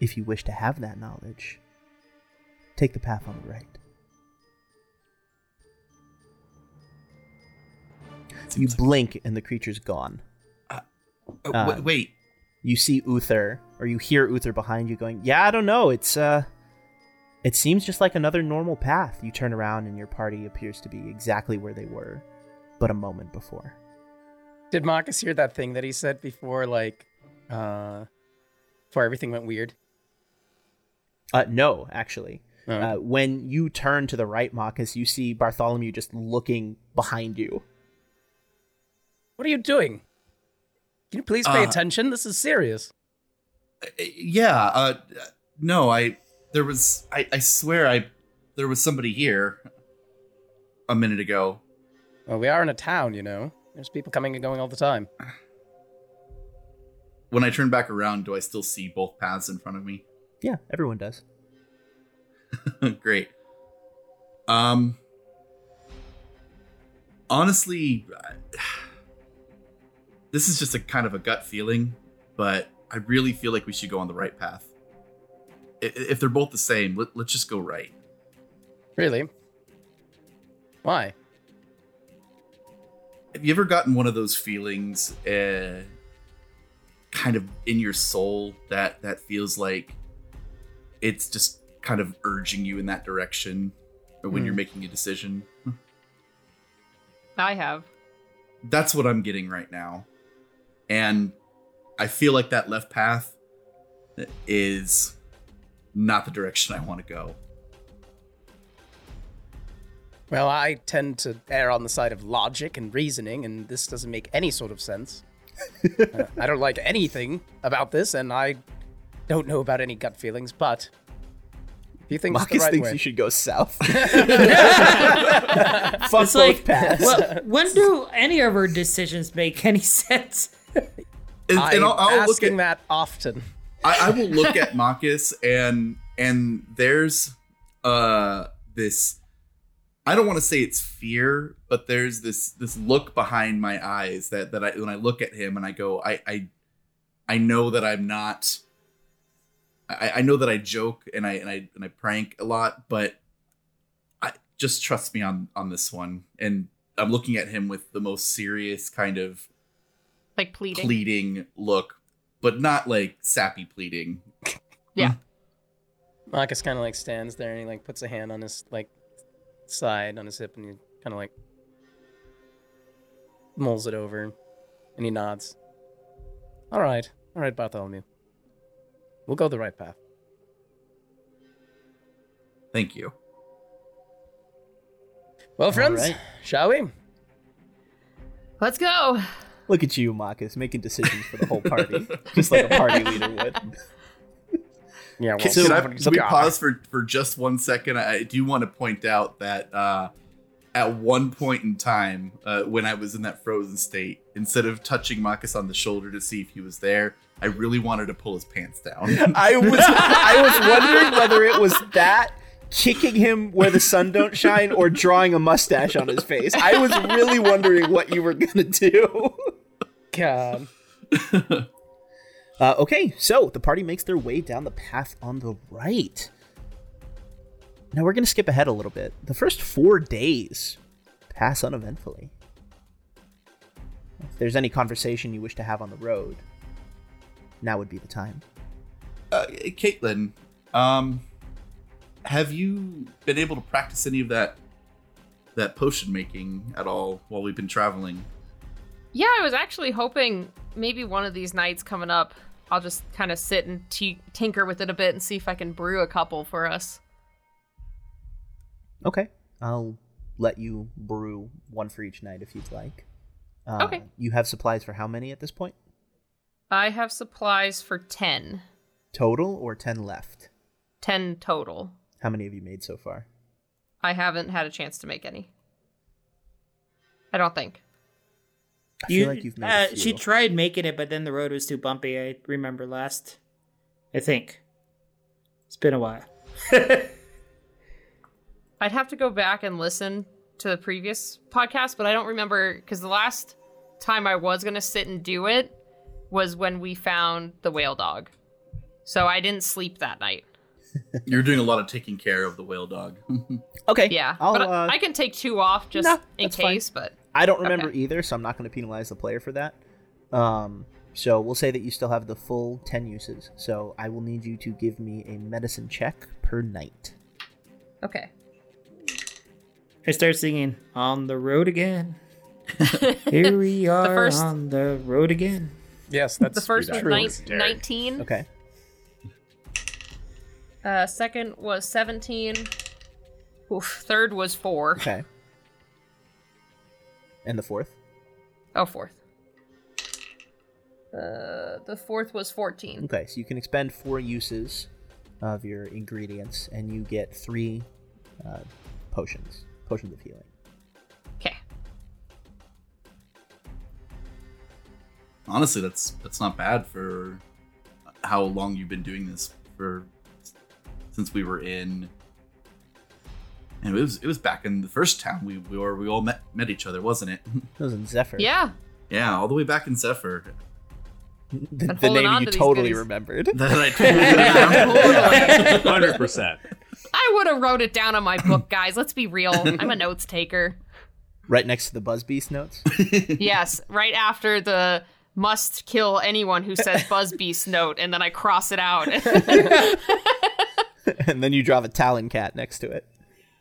If you wish to have that knowledge, take the path on the right. You Seems like- blink and the creature's gone. Oh, uh, wait, wait. you see Uther, or you hear Uther behind you going, Yeah, I don't know. It's, uh, it seems just like another normal path. You turn around and your party appears to be exactly where they were, but a moment before. Did Marcus hear that thing that he said before, like, uh, before everything went weird? Uh, no, actually. Oh. Uh, when you turn to the right, Marcus, you see Bartholomew just looking behind you. What are you doing? Can you please pay Uh, attention? This is serious. Uh, Yeah, uh no, I there was I I swear I there was somebody here a minute ago. Well, we are in a town, you know. There's people coming and going all the time. When I turn back around, do I still see both paths in front of me? Yeah, everyone does. Great. Um honestly this is just a kind of a gut feeling, but I really feel like we should go on the right path. If they're both the same, let, let's just go right. Really? Why? Have you ever gotten one of those feelings uh, kind of in your soul that that feels like it's just kind of urging you in that direction or when you're Hmm. making a decision? I have. That's what I'm getting right now. And I feel like that left path is not the direction I want to go. Well, I tend to err on the side of logic and reasoning, and this doesn't make any sort of sense. Uh, I don't like anything about this, and I don't know about any gut feelings, but if you think the Marcus right thinks way, you should go south. Fuck It's both like, paths. well, when do any of our decisions make any sense? And, I'm and I'll, I'll look asking at, that often. I, I will look at Marcus and and there's uh this I don't want to say it's fear, but there's this this look behind my eyes that that I when I look at him and I go, I I I know that I'm not I, I know that I joke and I and I and I prank a lot, but I just trust me on on this one. And I'm looking at him with the most serious kind of Like pleading. pleading look, but not like sappy pleading. Yeah. Marcus kind of like stands there and he like puts a hand on his like side on his hip and he kind of like mulls it over and he nods. All right, all right, Bartholomew. We'll go the right path. Thank you. Well, friends, right. shall we? Let's go. Look at you, Marcus, making decisions for the whole party, just like a party leader would. Yeah. Can, So- can I, can we pause for, for just one second? I, I do want to point out that uh, at one point in time, uh, when I was in that frozen state, instead of touching Marcus on the shoulder to see if he was there, I really wanted to pull his pants down. I was I was wondering whether it was that kicking him where the sun don't shine or drawing a mustache on his face. I was really wondering what you were gonna do. God. Uh, okay, so the party makes their way down the path on the right. Now we're gonna skip ahead a little bit. The first four days pass uneventfully. If there's any conversation you wish to have on the road, now would be the time. uh, Caitlin, um, have you been able to practice any of that that potion making at all while we've been traveling? Yeah, I was actually hoping maybe one of these nights coming up, I'll just kind of sit and t- tinker with it a bit and see if I can brew a couple for us. Okay, I'll let you brew one for each night if you'd like. Uh, Okay. You have supplies for how many at this point? I have supplies for 10. Total or 10 left? 10 total. How many have you made so far? I haven't had a chance to make any. I don't think. I feel like you've made a uh, few. She tried making it, but then the road was too bumpy. I remember last. I think. It's been a while. I'd have to go back and listen to the previous podcast, but I don't remember because the last time I was going to sit and do it was when we found the whale dog. So I didn't sleep that night. You're doing a lot of taking care of the whale dog. okay. Yeah. I'll, but uh, I can take two off just no, in that's fine. case, but I don't remember Okay. either, so I'm not going to penalize the player for that. Um, so we'll say that you still have the full 10 uses. So I will need you to give me a medicine check per night. okay. I start singing on the road again. Here we are first- on the road again. Yes, that's The first was true. nine- 19. Okay. Uh, second was 17. Oof, third was 4. Okay. And the fourth? Oh, fourth. Uh, the fourth was 14. Okay, so you can expend four uses of your ingredients, and you get three uh, potions, potions of healing. Okay. Honestly, that's that's not bad for how long you've been doing this for since we were in And it was it was back in the first town we, we were we all met met each other, wasn't it? It was in Zephyr. Yeah. yeah, all the way back in Zephyr. the, the name you totally remembered. That I totally remember. Hundred percent. I would have wrote it down on my book, guys. Let's be real. I'm a notes taker. right next to the Buzzbeast notes. Yes, right after the must kill anyone who says Buzzbeast note, and then I cross it out. and then you draw a Talon Cat next to it.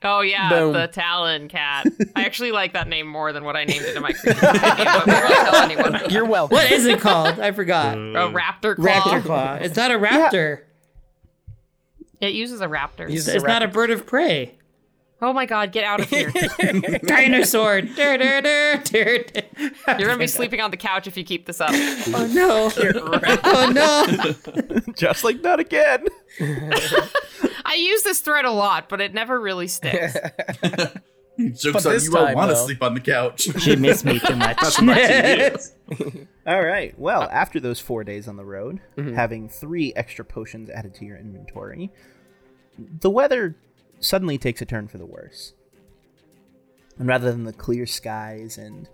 oh yeah, Boom. the Talon Cat. I actually like that name more than what I named it in my creature compendium, but we won't tell anyone. You're welcome. What is it called? I forgot. A raptor claw. Raptor claw. It's not a raptor. It uses a raptor. Uses It's not a bird of prey. Oh my god, get out of here. Dinosaur. Dur, dur, dur, dur, dur. You're gonna be sleeping on the couch if you keep this up. Oh no. oh no. Just like that again. I use this thread a lot, but it never really sticks. Jokes But on this you. I time, want to sleep on the couch. She missed me too much. All right. Well, uh, after those four days on the road, mm-hmm. having three extra potions added to your inventory, the weather suddenly takes a turn for the worse. And rather than the clear skies and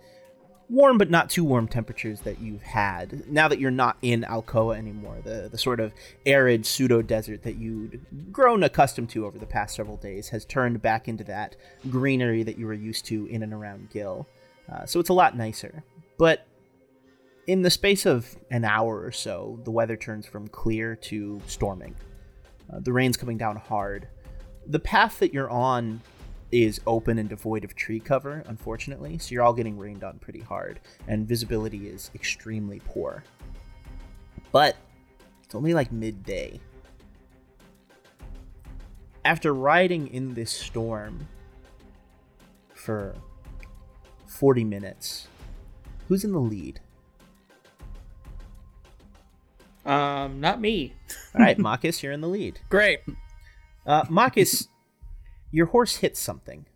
warm but not too warm temperatures that you've had, now that you're not in Alcoa anymore, the, the sort of arid pseudo desert that you'd grown accustomed to over the past several days has turned back into that greenery that you were used to in and around Gil. Uh, so it's a lot nicer. But in the space of an hour or so, the weather turns from clear to storming. Uh, the rain's coming down hard. The path that you're on is open and devoid of tree cover, unfortunately, so you're all getting rained on pretty hard, and visibility is extremely poor. But it's only like midday. After riding in this storm for 40 minutes, who's in the lead? Um, not me. All right, Marcus, you're in the lead. Great. Uh, Marcus, your horse hits something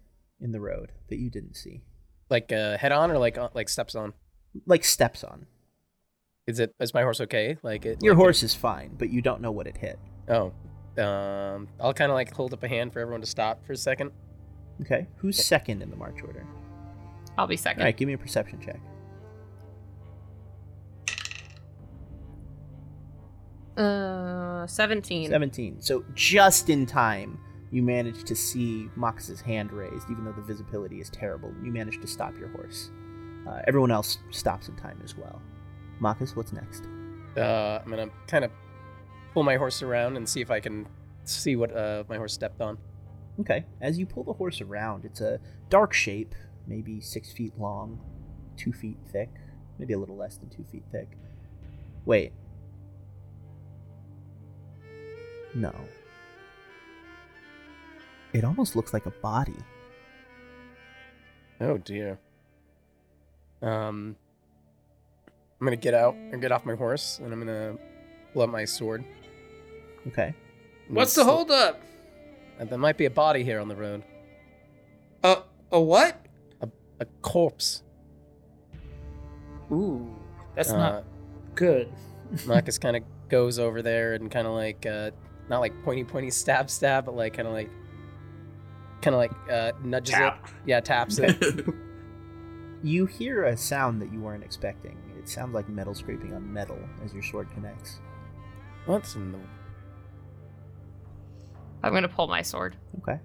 in the road that you didn't see, Like uh, head on or like uh, like steps on? like steps on. Is it is my horse okay? Like it? Your like horse is fine, but you don't know what it hit. Oh, um, I'll kind of like hold up a hand for everyone to stop for a second. Okay, who's second in the march order? I'll be second. All right, give me a perception check. Uh, 17. 17. So just in time, you manage to see Mox's hand raised, even though the visibility is terrible. You manage to stop your horse. Uh, everyone else stops in time as well. Marcus, what's next? Uh, I'm gonna kind of pull my horse around and see if I can see what uh, my horse stepped on. Okay, as you pull the horse around, it's a dark shape, maybe six feet long, two feet thick, maybe a little less than two feet thick. Wait. No. It almost looks like a body. Oh dear. Um, I'm gonna get out and get off my horse, and I'm gonna pull out my sword. Okay. What's the holdup? Uh, there might be a body here on the road. A a what? A corpse. Ooh, that's Uh, not good. Marcus kind of goes over there and kind of like, uh, not like pointy pointy stab stab, but like kind of like, kind of like uh, nudges Tap. it. Yeah, taps it. You hear a sound that you weren't expecting. It sounds like metal scraping on metal as your sword connects. What's in the? I'm gonna pull my sword. Okay.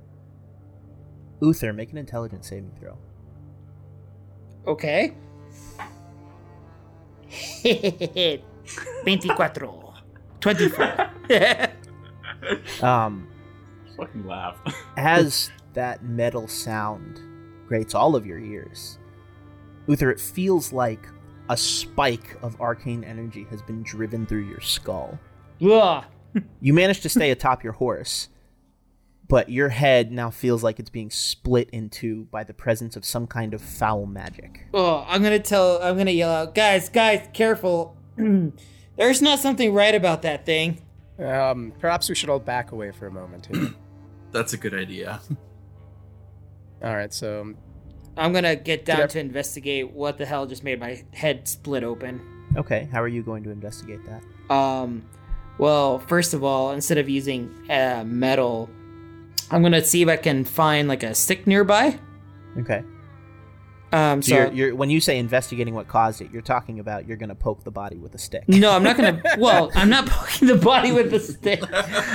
Uther, make an intelligence saving throw. Okay. 24. 24. Um, Fucking laugh. as that metal sound grates all of your ears, Uther, it feels like a spike of arcane energy has been driven through your skull. Ugh. You manage to stay atop your horse, but your head now feels like it's being split in two by the presence of some kind of foul magic. Oh, I'm gonna tell. I'm gonna yell out, guys, guys, careful. There's not something right about that thing. Um, perhaps we should all back away for a moment here. That's a good idea. all right, so I'm gonna get down Did I- to investigate what the hell just made my head split open. Okay, how are you going to investigate that? Um, well, first of all, instead of using uh, metal, I'm gonna see if I can find like a stick nearby. Okay. Um, So, so, you're, you're when you say investigating what caused it, you're talking about you're going to poke the body with a stick. no, I'm not gonna. Well, I'm not poking the body with a stick.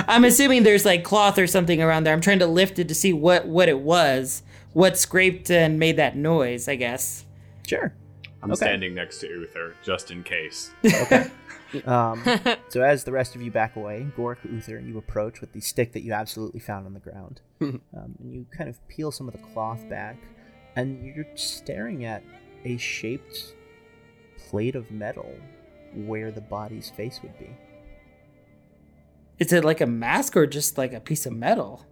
I'm assuming there's like cloth or something around there. I'm trying to lift it to see what what it was, what scraped and made that noise. I guess. Sure. I'm Okay. standing next to Uther just in case. Um, so as the rest of you back away, Gork, Uther, you approach with the stick that you absolutely found on the ground, um, and you kind of peel some of the cloth back, and you're staring at a shaped plate of metal where the body's face would be. Is it like a mask or just like a piece of metal?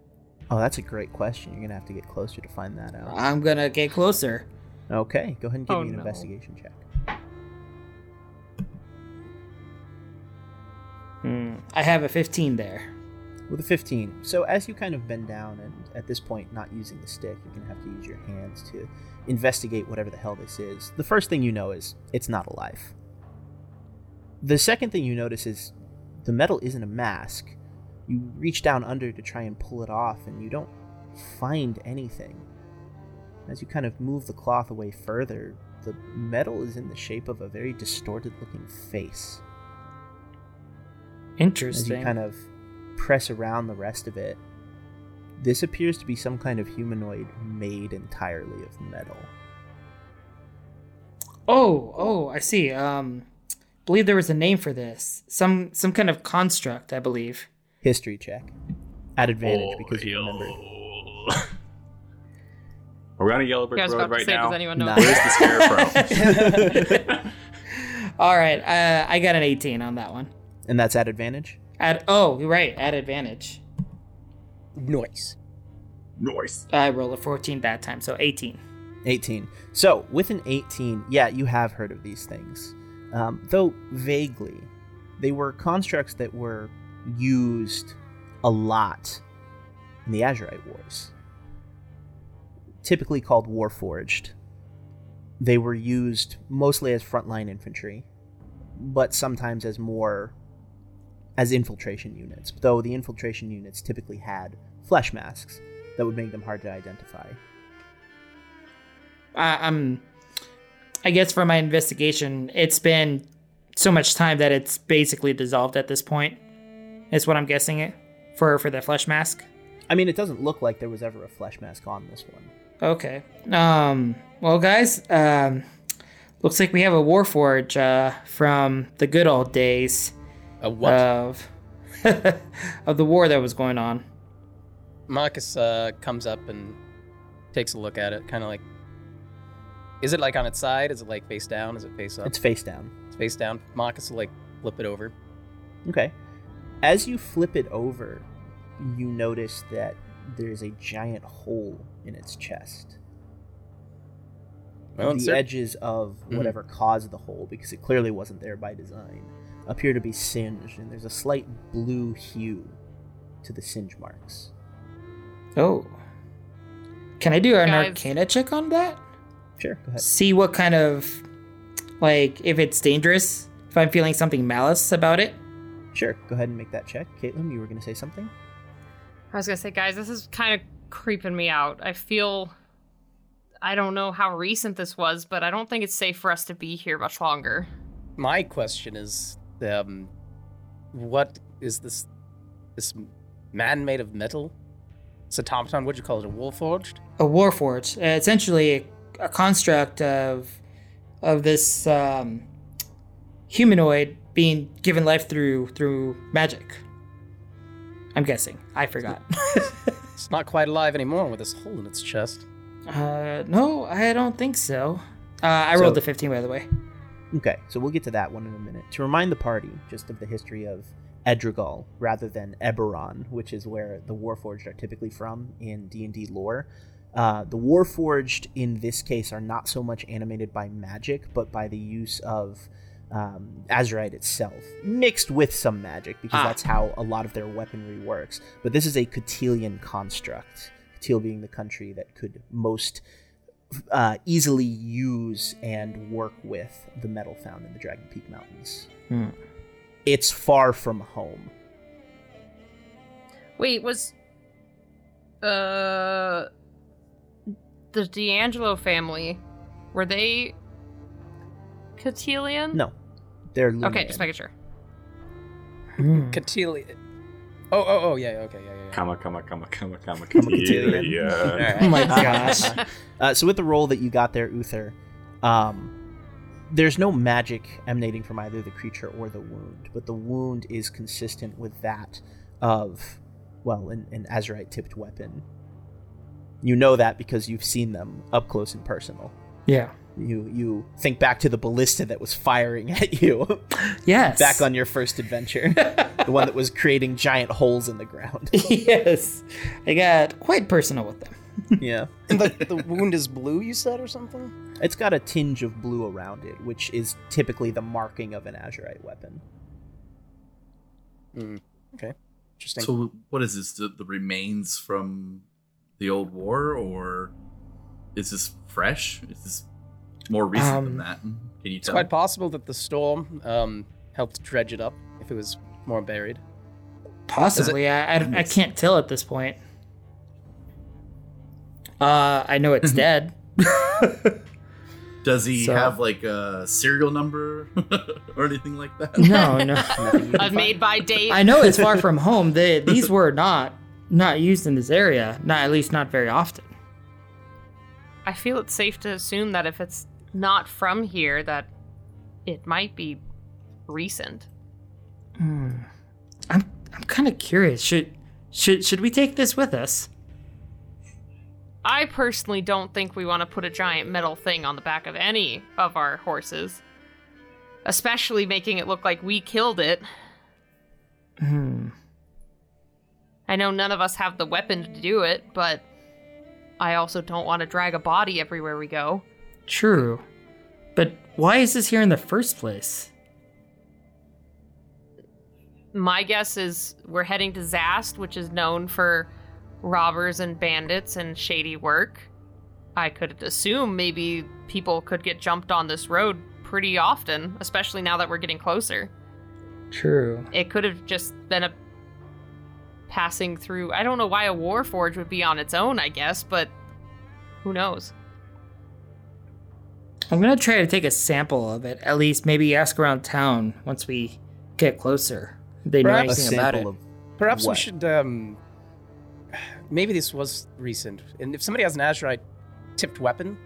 Oh, that's a great question. You're gonna have to get closer to find that out. I'm gonna get closer. Okay, go ahead and give Oh, me an no. investigation check. Hmm. I have a 15 there. With a 15. So as you kind of bend down and at this point not using the stick, you're going to have to use your hands to investigate whatever the hell this is. The first thing you know is it's not alive. The second thing you notice is the metal isn't a mask. You reach down under to try and pull it off and you don't find anything. As you kind of move the cloth away further, the metal is in the shape of a very distorted looking face. Interesting. As you kind of press around the rest of it, this appears to be some kind of humanoid made entirely of metal. Oh, oh, I see. Um, believe there was a name for this. Some some kind of construct, I believe. History check. At advantage Oh, because you remember. Are we on a yellow brick road right say, now? does anyone know? Nah. Where's the scarecrow? All right, uh, I got an 18 on that one. And that's at advantage? At oh, you're right, at advantage. Noise. Noise. I roll a 14 that time, so 18. 18. So, with an 18, yeah, you have heard of these things. Um, though vaguely. They were constructs that were used a lot in the Azurite Wars. Typically called Warforged. They were used mostly as frontline infantry, but sometimes as more as infiltration units, though the infiltration units typically had flesh masks that would make them hard to identify. Uh, um, I guess for my investigation, it's been so much time that it's basically dissolved at this point. Is what I'm guessing it for for the flesh mask. I mean, it doesn't look like there was ever a flesh mask on this one. Okay. Um. Well, guys. Um. Looks like we have a warforge uh, from the good old days A what? of of the war that was going on. Marcus uh, comes up and takes a look at it, kind of like. Is it like on its side? Is it like face down? Is it face up? It's face down. It's face down. Marcus will like flip it over. Okay. As you flip it over, you notice that there's a giant hole in its chest. Well, the sir- edges of Mhm. whatever caused the hole, because it clearly wasn't there by design, appear to be singed, and there's a slight blue hue to the singe marks. Oh. Can I do an Guys. arcana check on that? Sure, go ahead. See what kind of like if it's dangerous, if I'm feeling something malice about it. Sure, go ahead and make that check. Caitlin, you were going to say something? I was gonna say, guys, this is kind of creeping me out. I feel. I don't know how recent this was, but I don't think it's safe for us to be here much longer. My question is, um, what is this? This man made of metal? It's a automaton. What'd you call it? A warforged? A warforged. uh, essentially a, a construct of of this um, humanoid being given life through through magic. I'm guessing. I forgot. It's not quite alive anymore with this hole in its chest. uh, no, I don't think so. Uh, I So- rolled the 15, by the way. Okay, so we'll get to that one in a minute. To remind the party just of the history of Edrigal rather than Eberron, which is where the Warforged are typically from in D&D lore. Uh, the Warforged in this case are not so much animated by magic, but by the use of um, Azurite itself, mixed with some magic, because Ah. that's how a lot of their weaponry works. But this is a Catilian construct, Catil being the country that could most uh, easily use and work with the metal found in the Dragon Peak Mountains. Hmm. It's far from home. Wait, was Uh, the D'Angelo family, were they Catilian? No, they're Okay, Lumigan. just making sure. Hmm. Catilia. Oh, oh, oh, yeah, okay, yeah, yeah, yeah. Comma, comma, comma, comma, comma, Cotillion. Yeah. Oh my gosh. Uh, so with the roll that you got there, Uther, um, there's no magic emanating from either the creature or the wound, but the wound is consistent with that of, well, an, an Azurite tipped weapon. You know that because you've seen them up close and personal. Yeah. You you think back to the ballista that was firing at you Yes. back on your first adventure, the one that was creating giant holes in the ground. yes. I got quite personal with them. yeah. And the, the wound is blue, you said, or something? It's got a tinge of blue around it, which is typically the marking of an Azurite weapon. Hmm. Okay. Interesting. So what is this? The, the remains from the old war, or is this fresh? Is this more recent Um, than that? Can you it's tell? quite possible that the storm um, helped dredge it up if it was more buried. Possibly. I, I, I can't tell at this point. Uh, I know it's dead. Does he So- have like a serial number or anything like that? No, no. Nothing you can A made by date. I know it's far from home. They, these were not not used in this area. Not at least not very often. I feel it's safe to assume that if it's not from here, that it might be recent. Hmm. I'm I'm kind of curious. Should should should we take this with us? I personally don't think we want to put a giant metal thing on the back of any of our horses, especially making it look like we killed it. Hmm. I know none of us have the weapon to do it, but I also don't want to drag a body everywhere we go. True. But why is this here in the first place? My guess is we're heading to Zast, which is known for robbers and bandits and shady work. I could assume maybe people could get jumped on this road pretty often, especially now that we're getting closer. True. It could have just been a passing through. I don't know why a war forge would be on its own, I guess, but who knows? I'm gonna try to take a sample of it. At least maybe ask around town once we get closer. They know Perhaps- anything about it. of Perhaps What? we should. Um, maybe this was recent, and if somebody has an Azurite tipped weapon,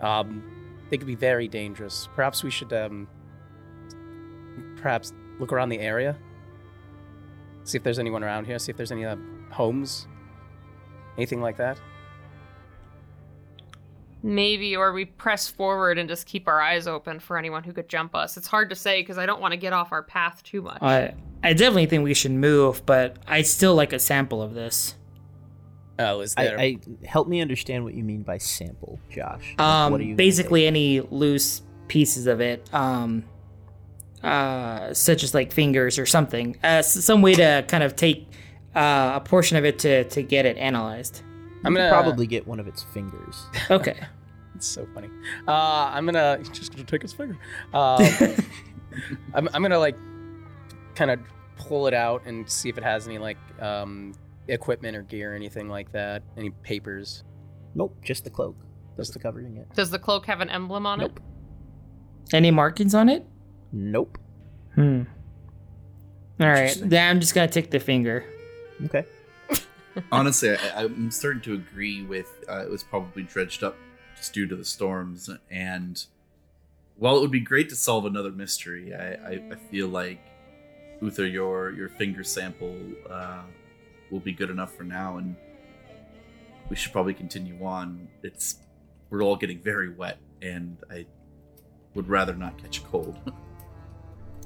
um, they could be very dangerous. Perhaps we should, um, perhaps look around the area, see if there's anyone around here, see if there's any uh, homes, anything like that. Maybe, or we press forward and just keep our eyes open for anyone who could jump us. It's hard to say because I don't want to get off our path too much. I I definitely think we should move, but I'd still like a sample of this. Oh, is I, there? I help me understand what you mean by sample, Josh. Um, what are you basically any loose pieces of it, um, uh, such as like fingers or something, uh, some way to kind of take uh, a portion of it to to get it analyzed. I'm I'm gonna gonna- probably get one of its fingers. Okay. It's so funny. Uh, I'm gonna just gonna take his finger. Um, I'm I'm gonna like kind of pull it out and see if it has any like um, equipment or gear or anything like that. Any papers. Nope, just the cloak. That's the covering it. Does the cloak have an emblem on it? Nope. Any markings on it? Nope. Hmm. All right. Interesting. Then I'm just gonna take the finger. Okay. Honestly, I, I'm starting to agree with uh, it was probably dredged up just due to the storms. And while it would be great to solve another mystery, I, I, I feel like Uther, your your finger sample uh, will be good enough for now, and we should probably continue on. It's we're all getting very wet, and I would rather not catch a cold.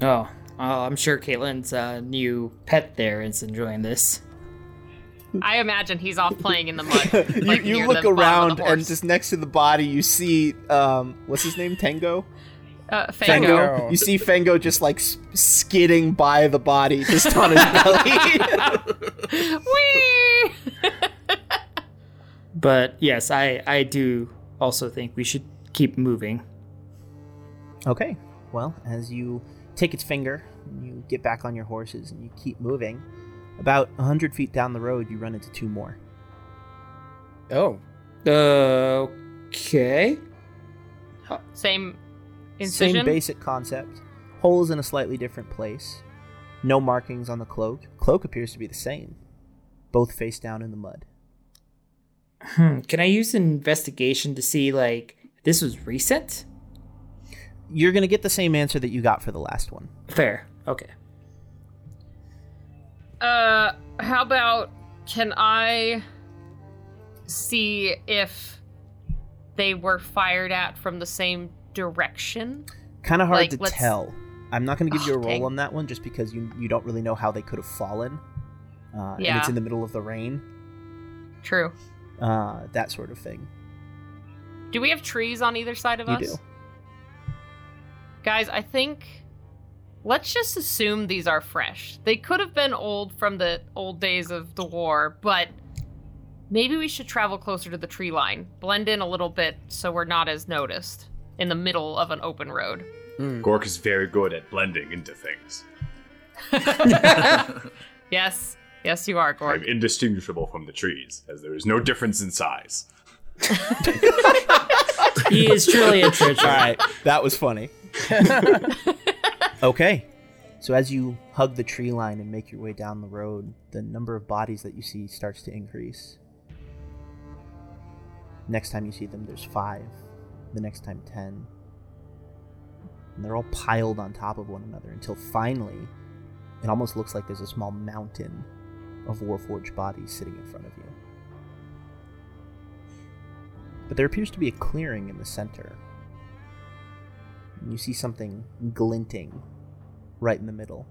Oh, oh I'm sure Caitlin's uh, new pet there is enjoying this. I imagine he's off playing in the mud. you like you near look the bottom of around and just next to the body you see um what's his name Tango uh, Fango. Fango. you see Fango just like skidding by the body just on his belly Whee! But yes, I I do also think we should keep moving. okay well as you take its finger you get back on your horses and you keep moving about 100 feet down the road you run into two more Oh, Okay. Same incision. Same basic concept. Holes in a slightly different place. No markings on the cloak. Cloak appears to be the same. Both face down in the mud. Hmm. Can I use an investigation to see like this was recent? You're gonna get the same answer that you got for the last one. Fair. Okay. Uh, how about can I see if they were fired at from the same direction? Kind of hard Like, to let's- tell. I'm not gonna give you a Oh, roll dang. on that one just because you you don't really know how they could have fallen. Uh, and Yeah. it's in the middle of the rain. True. Uh, that sort of thing. Do we have trees on either side of You us? do. Guys, I think let's just assume these are fresh. They could have been old from the old days of the war, but maybe we should travel closer to the tree line, blend in a little bit so we're not as noticed in the middle of an open road. Gork is very good at blending into things. Yes. Yes, you are, I'm indistinguishable from the trees, as there is no difference in size. He is truly a treasure. All right, that was funny. okay, so as you hug the tree line and make your way down the road, the number of bodies that you see starts to increase. Next time you see them, there's five. The next time, ten. And they're all piled on top of one another until finally, it almost looks like there's a small mountain of Warforged bodies sitting in front of you. But there appears to be a clearing in the center. And you see something glinting right in the middle.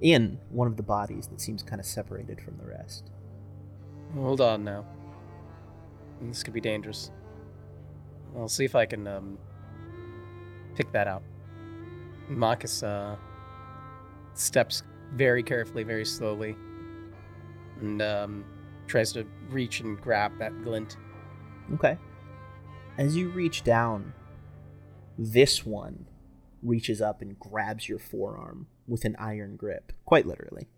In one of the bodies that seems kind of separated from the rest. hold on now. This could be dangerous. I'll see if I can um, pick that out. Marcus uh, steps very carefully, very slowly, and um, tries to reach and grab that glint. Okay. As you reach down, this one reaches up and grabs your forearm with an iron grip, quite literally.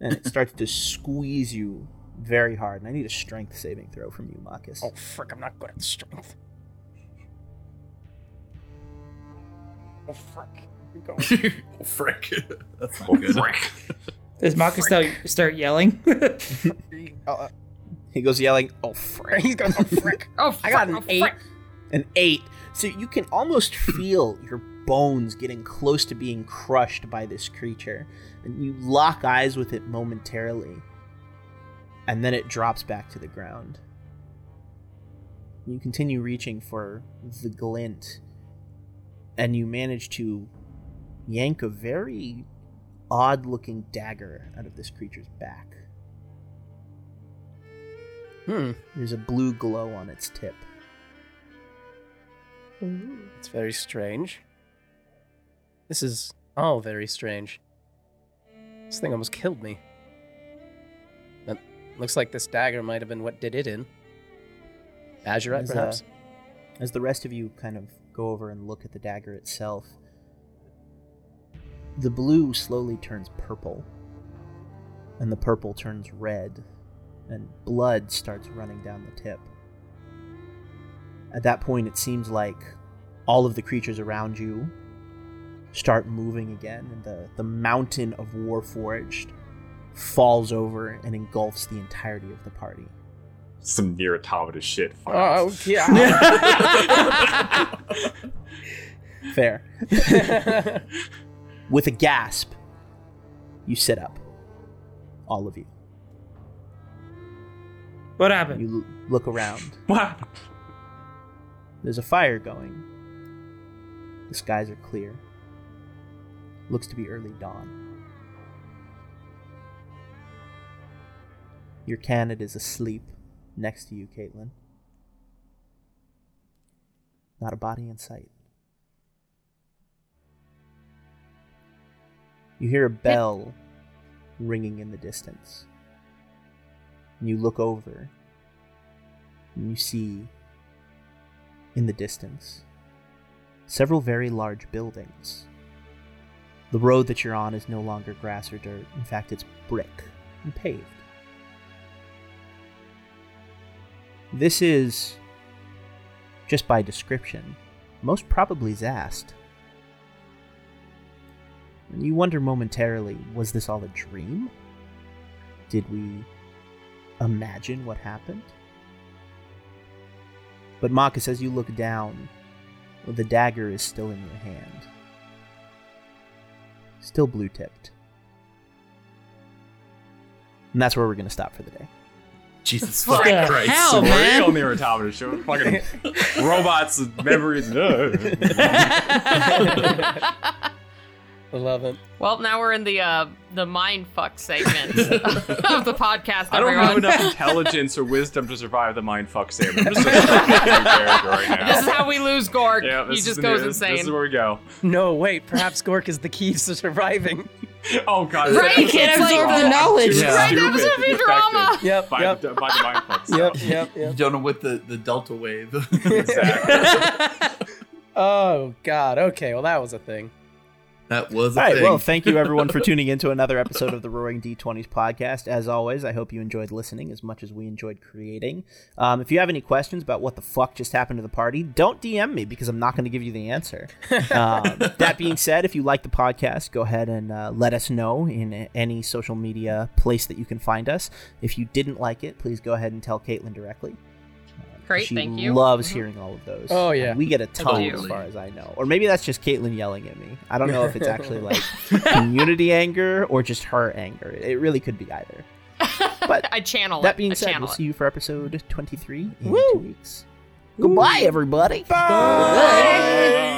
And it starts to squeeze you very hard. And I need a strength saving throw from you, Marcus. Oh, frick, I'm not good at strength. Oh, frick. Here we go. oh, frick. That's not Oh, good. frick. Does Marcus start, start yelling? uh, He goes yelling, "Oh frick!" he's going, oh, frick. Oh, I got an oh, eight. frick. An eight. So you can almost feel your bones getting close to being crushed by this creature, and you lock eyes with it momentarily, and then it drops back to the ground. You continue reaching for the glint, and you manage to yank a very odd-looking dagger out of this creature's back. Hmm, There's a blue glow on its tip. it's very strange. This is all very strange. This thing almost killed me. That looks like this dagger might have been what did it in. Azurite, As, uh, perhaps? As the rest of you kind of go over and look at the dagger itself, the blue slowly turns purple, and the purple turns red, and blood starts running down the tip. At that point, it seems like all of the creatures around you start moving again, and the, the mountain of Warforged falls over and engulfs the entirety of the party. Some near automata shit. Oh, yeah. Fair. With a gasp, you sit up. All of you. what happened? You l- look around. What? There's a fire going. The skies are clear. Looks to be early dawn. Your canid is asleep next to you, Caitlin. Not a body in sight. You hear a bell ringing in the distance. And you look over and you see in the distance several very large buildings. The road that you're on is no longer grass or dirt. In fact, it's brick and paved. This is, just by description, most probably Zast. And you wonder momentarily was this all a dream? Did we imagine what happened? But Marcus, as you look down, the dagger is still in your hand. Still blue tipped. And that's where we're going to stop for the day. Jesus fucking the Christ. hell? Real man. Neurotomata show. Fucking robots with memories. I love it. Well, now we're in the uh, the mind fuck segment of the podcast. I don't everyone. have enough intelligence or wisdom to survive the mind fuck statement. I'm just a fucking character right now. This is how we lose Gork. yeah, he just goes this, insane. This is where we go. No, wait. Perhaps Gork is the key to surviving. Oh god, Right, He can't It's like- absorb the knowledge. Yeah. Right, that was a be big drama. Yep. By, Yep. the, by the mind fuck Yep. stuff. Yep. You don't know what the, the delta wave. Exactly. Oh God. Okay. Well, that was a thing. That was a All right. thing. Well, thank you everyone for tuning in to another episode of the Roaring D20s podcast. As always, I hope you enjoyed listening as much as we enjoyed creating. Um, if you have any questions about what the fuck just happened to the party, don't DM me because I'm not going to give you the answer. Um, that being said, if you like the podcast, go ahead and uh, let us know in any social media place that you can find us. If you didn't like it, please go ahead and tell Caitlin directly. Great, she thank you. loves Mhm. hearing all of those. Oh, yeah. And we get a ton you. as far as I know, or maybe that's just Caitlin yelling at me. I don't know if it's actually like community anger or just her anger. It really could be either. But I channel that being I said, channel we'll it. see you for episode 23 in two weeks. Goodbye, everybody. Bye.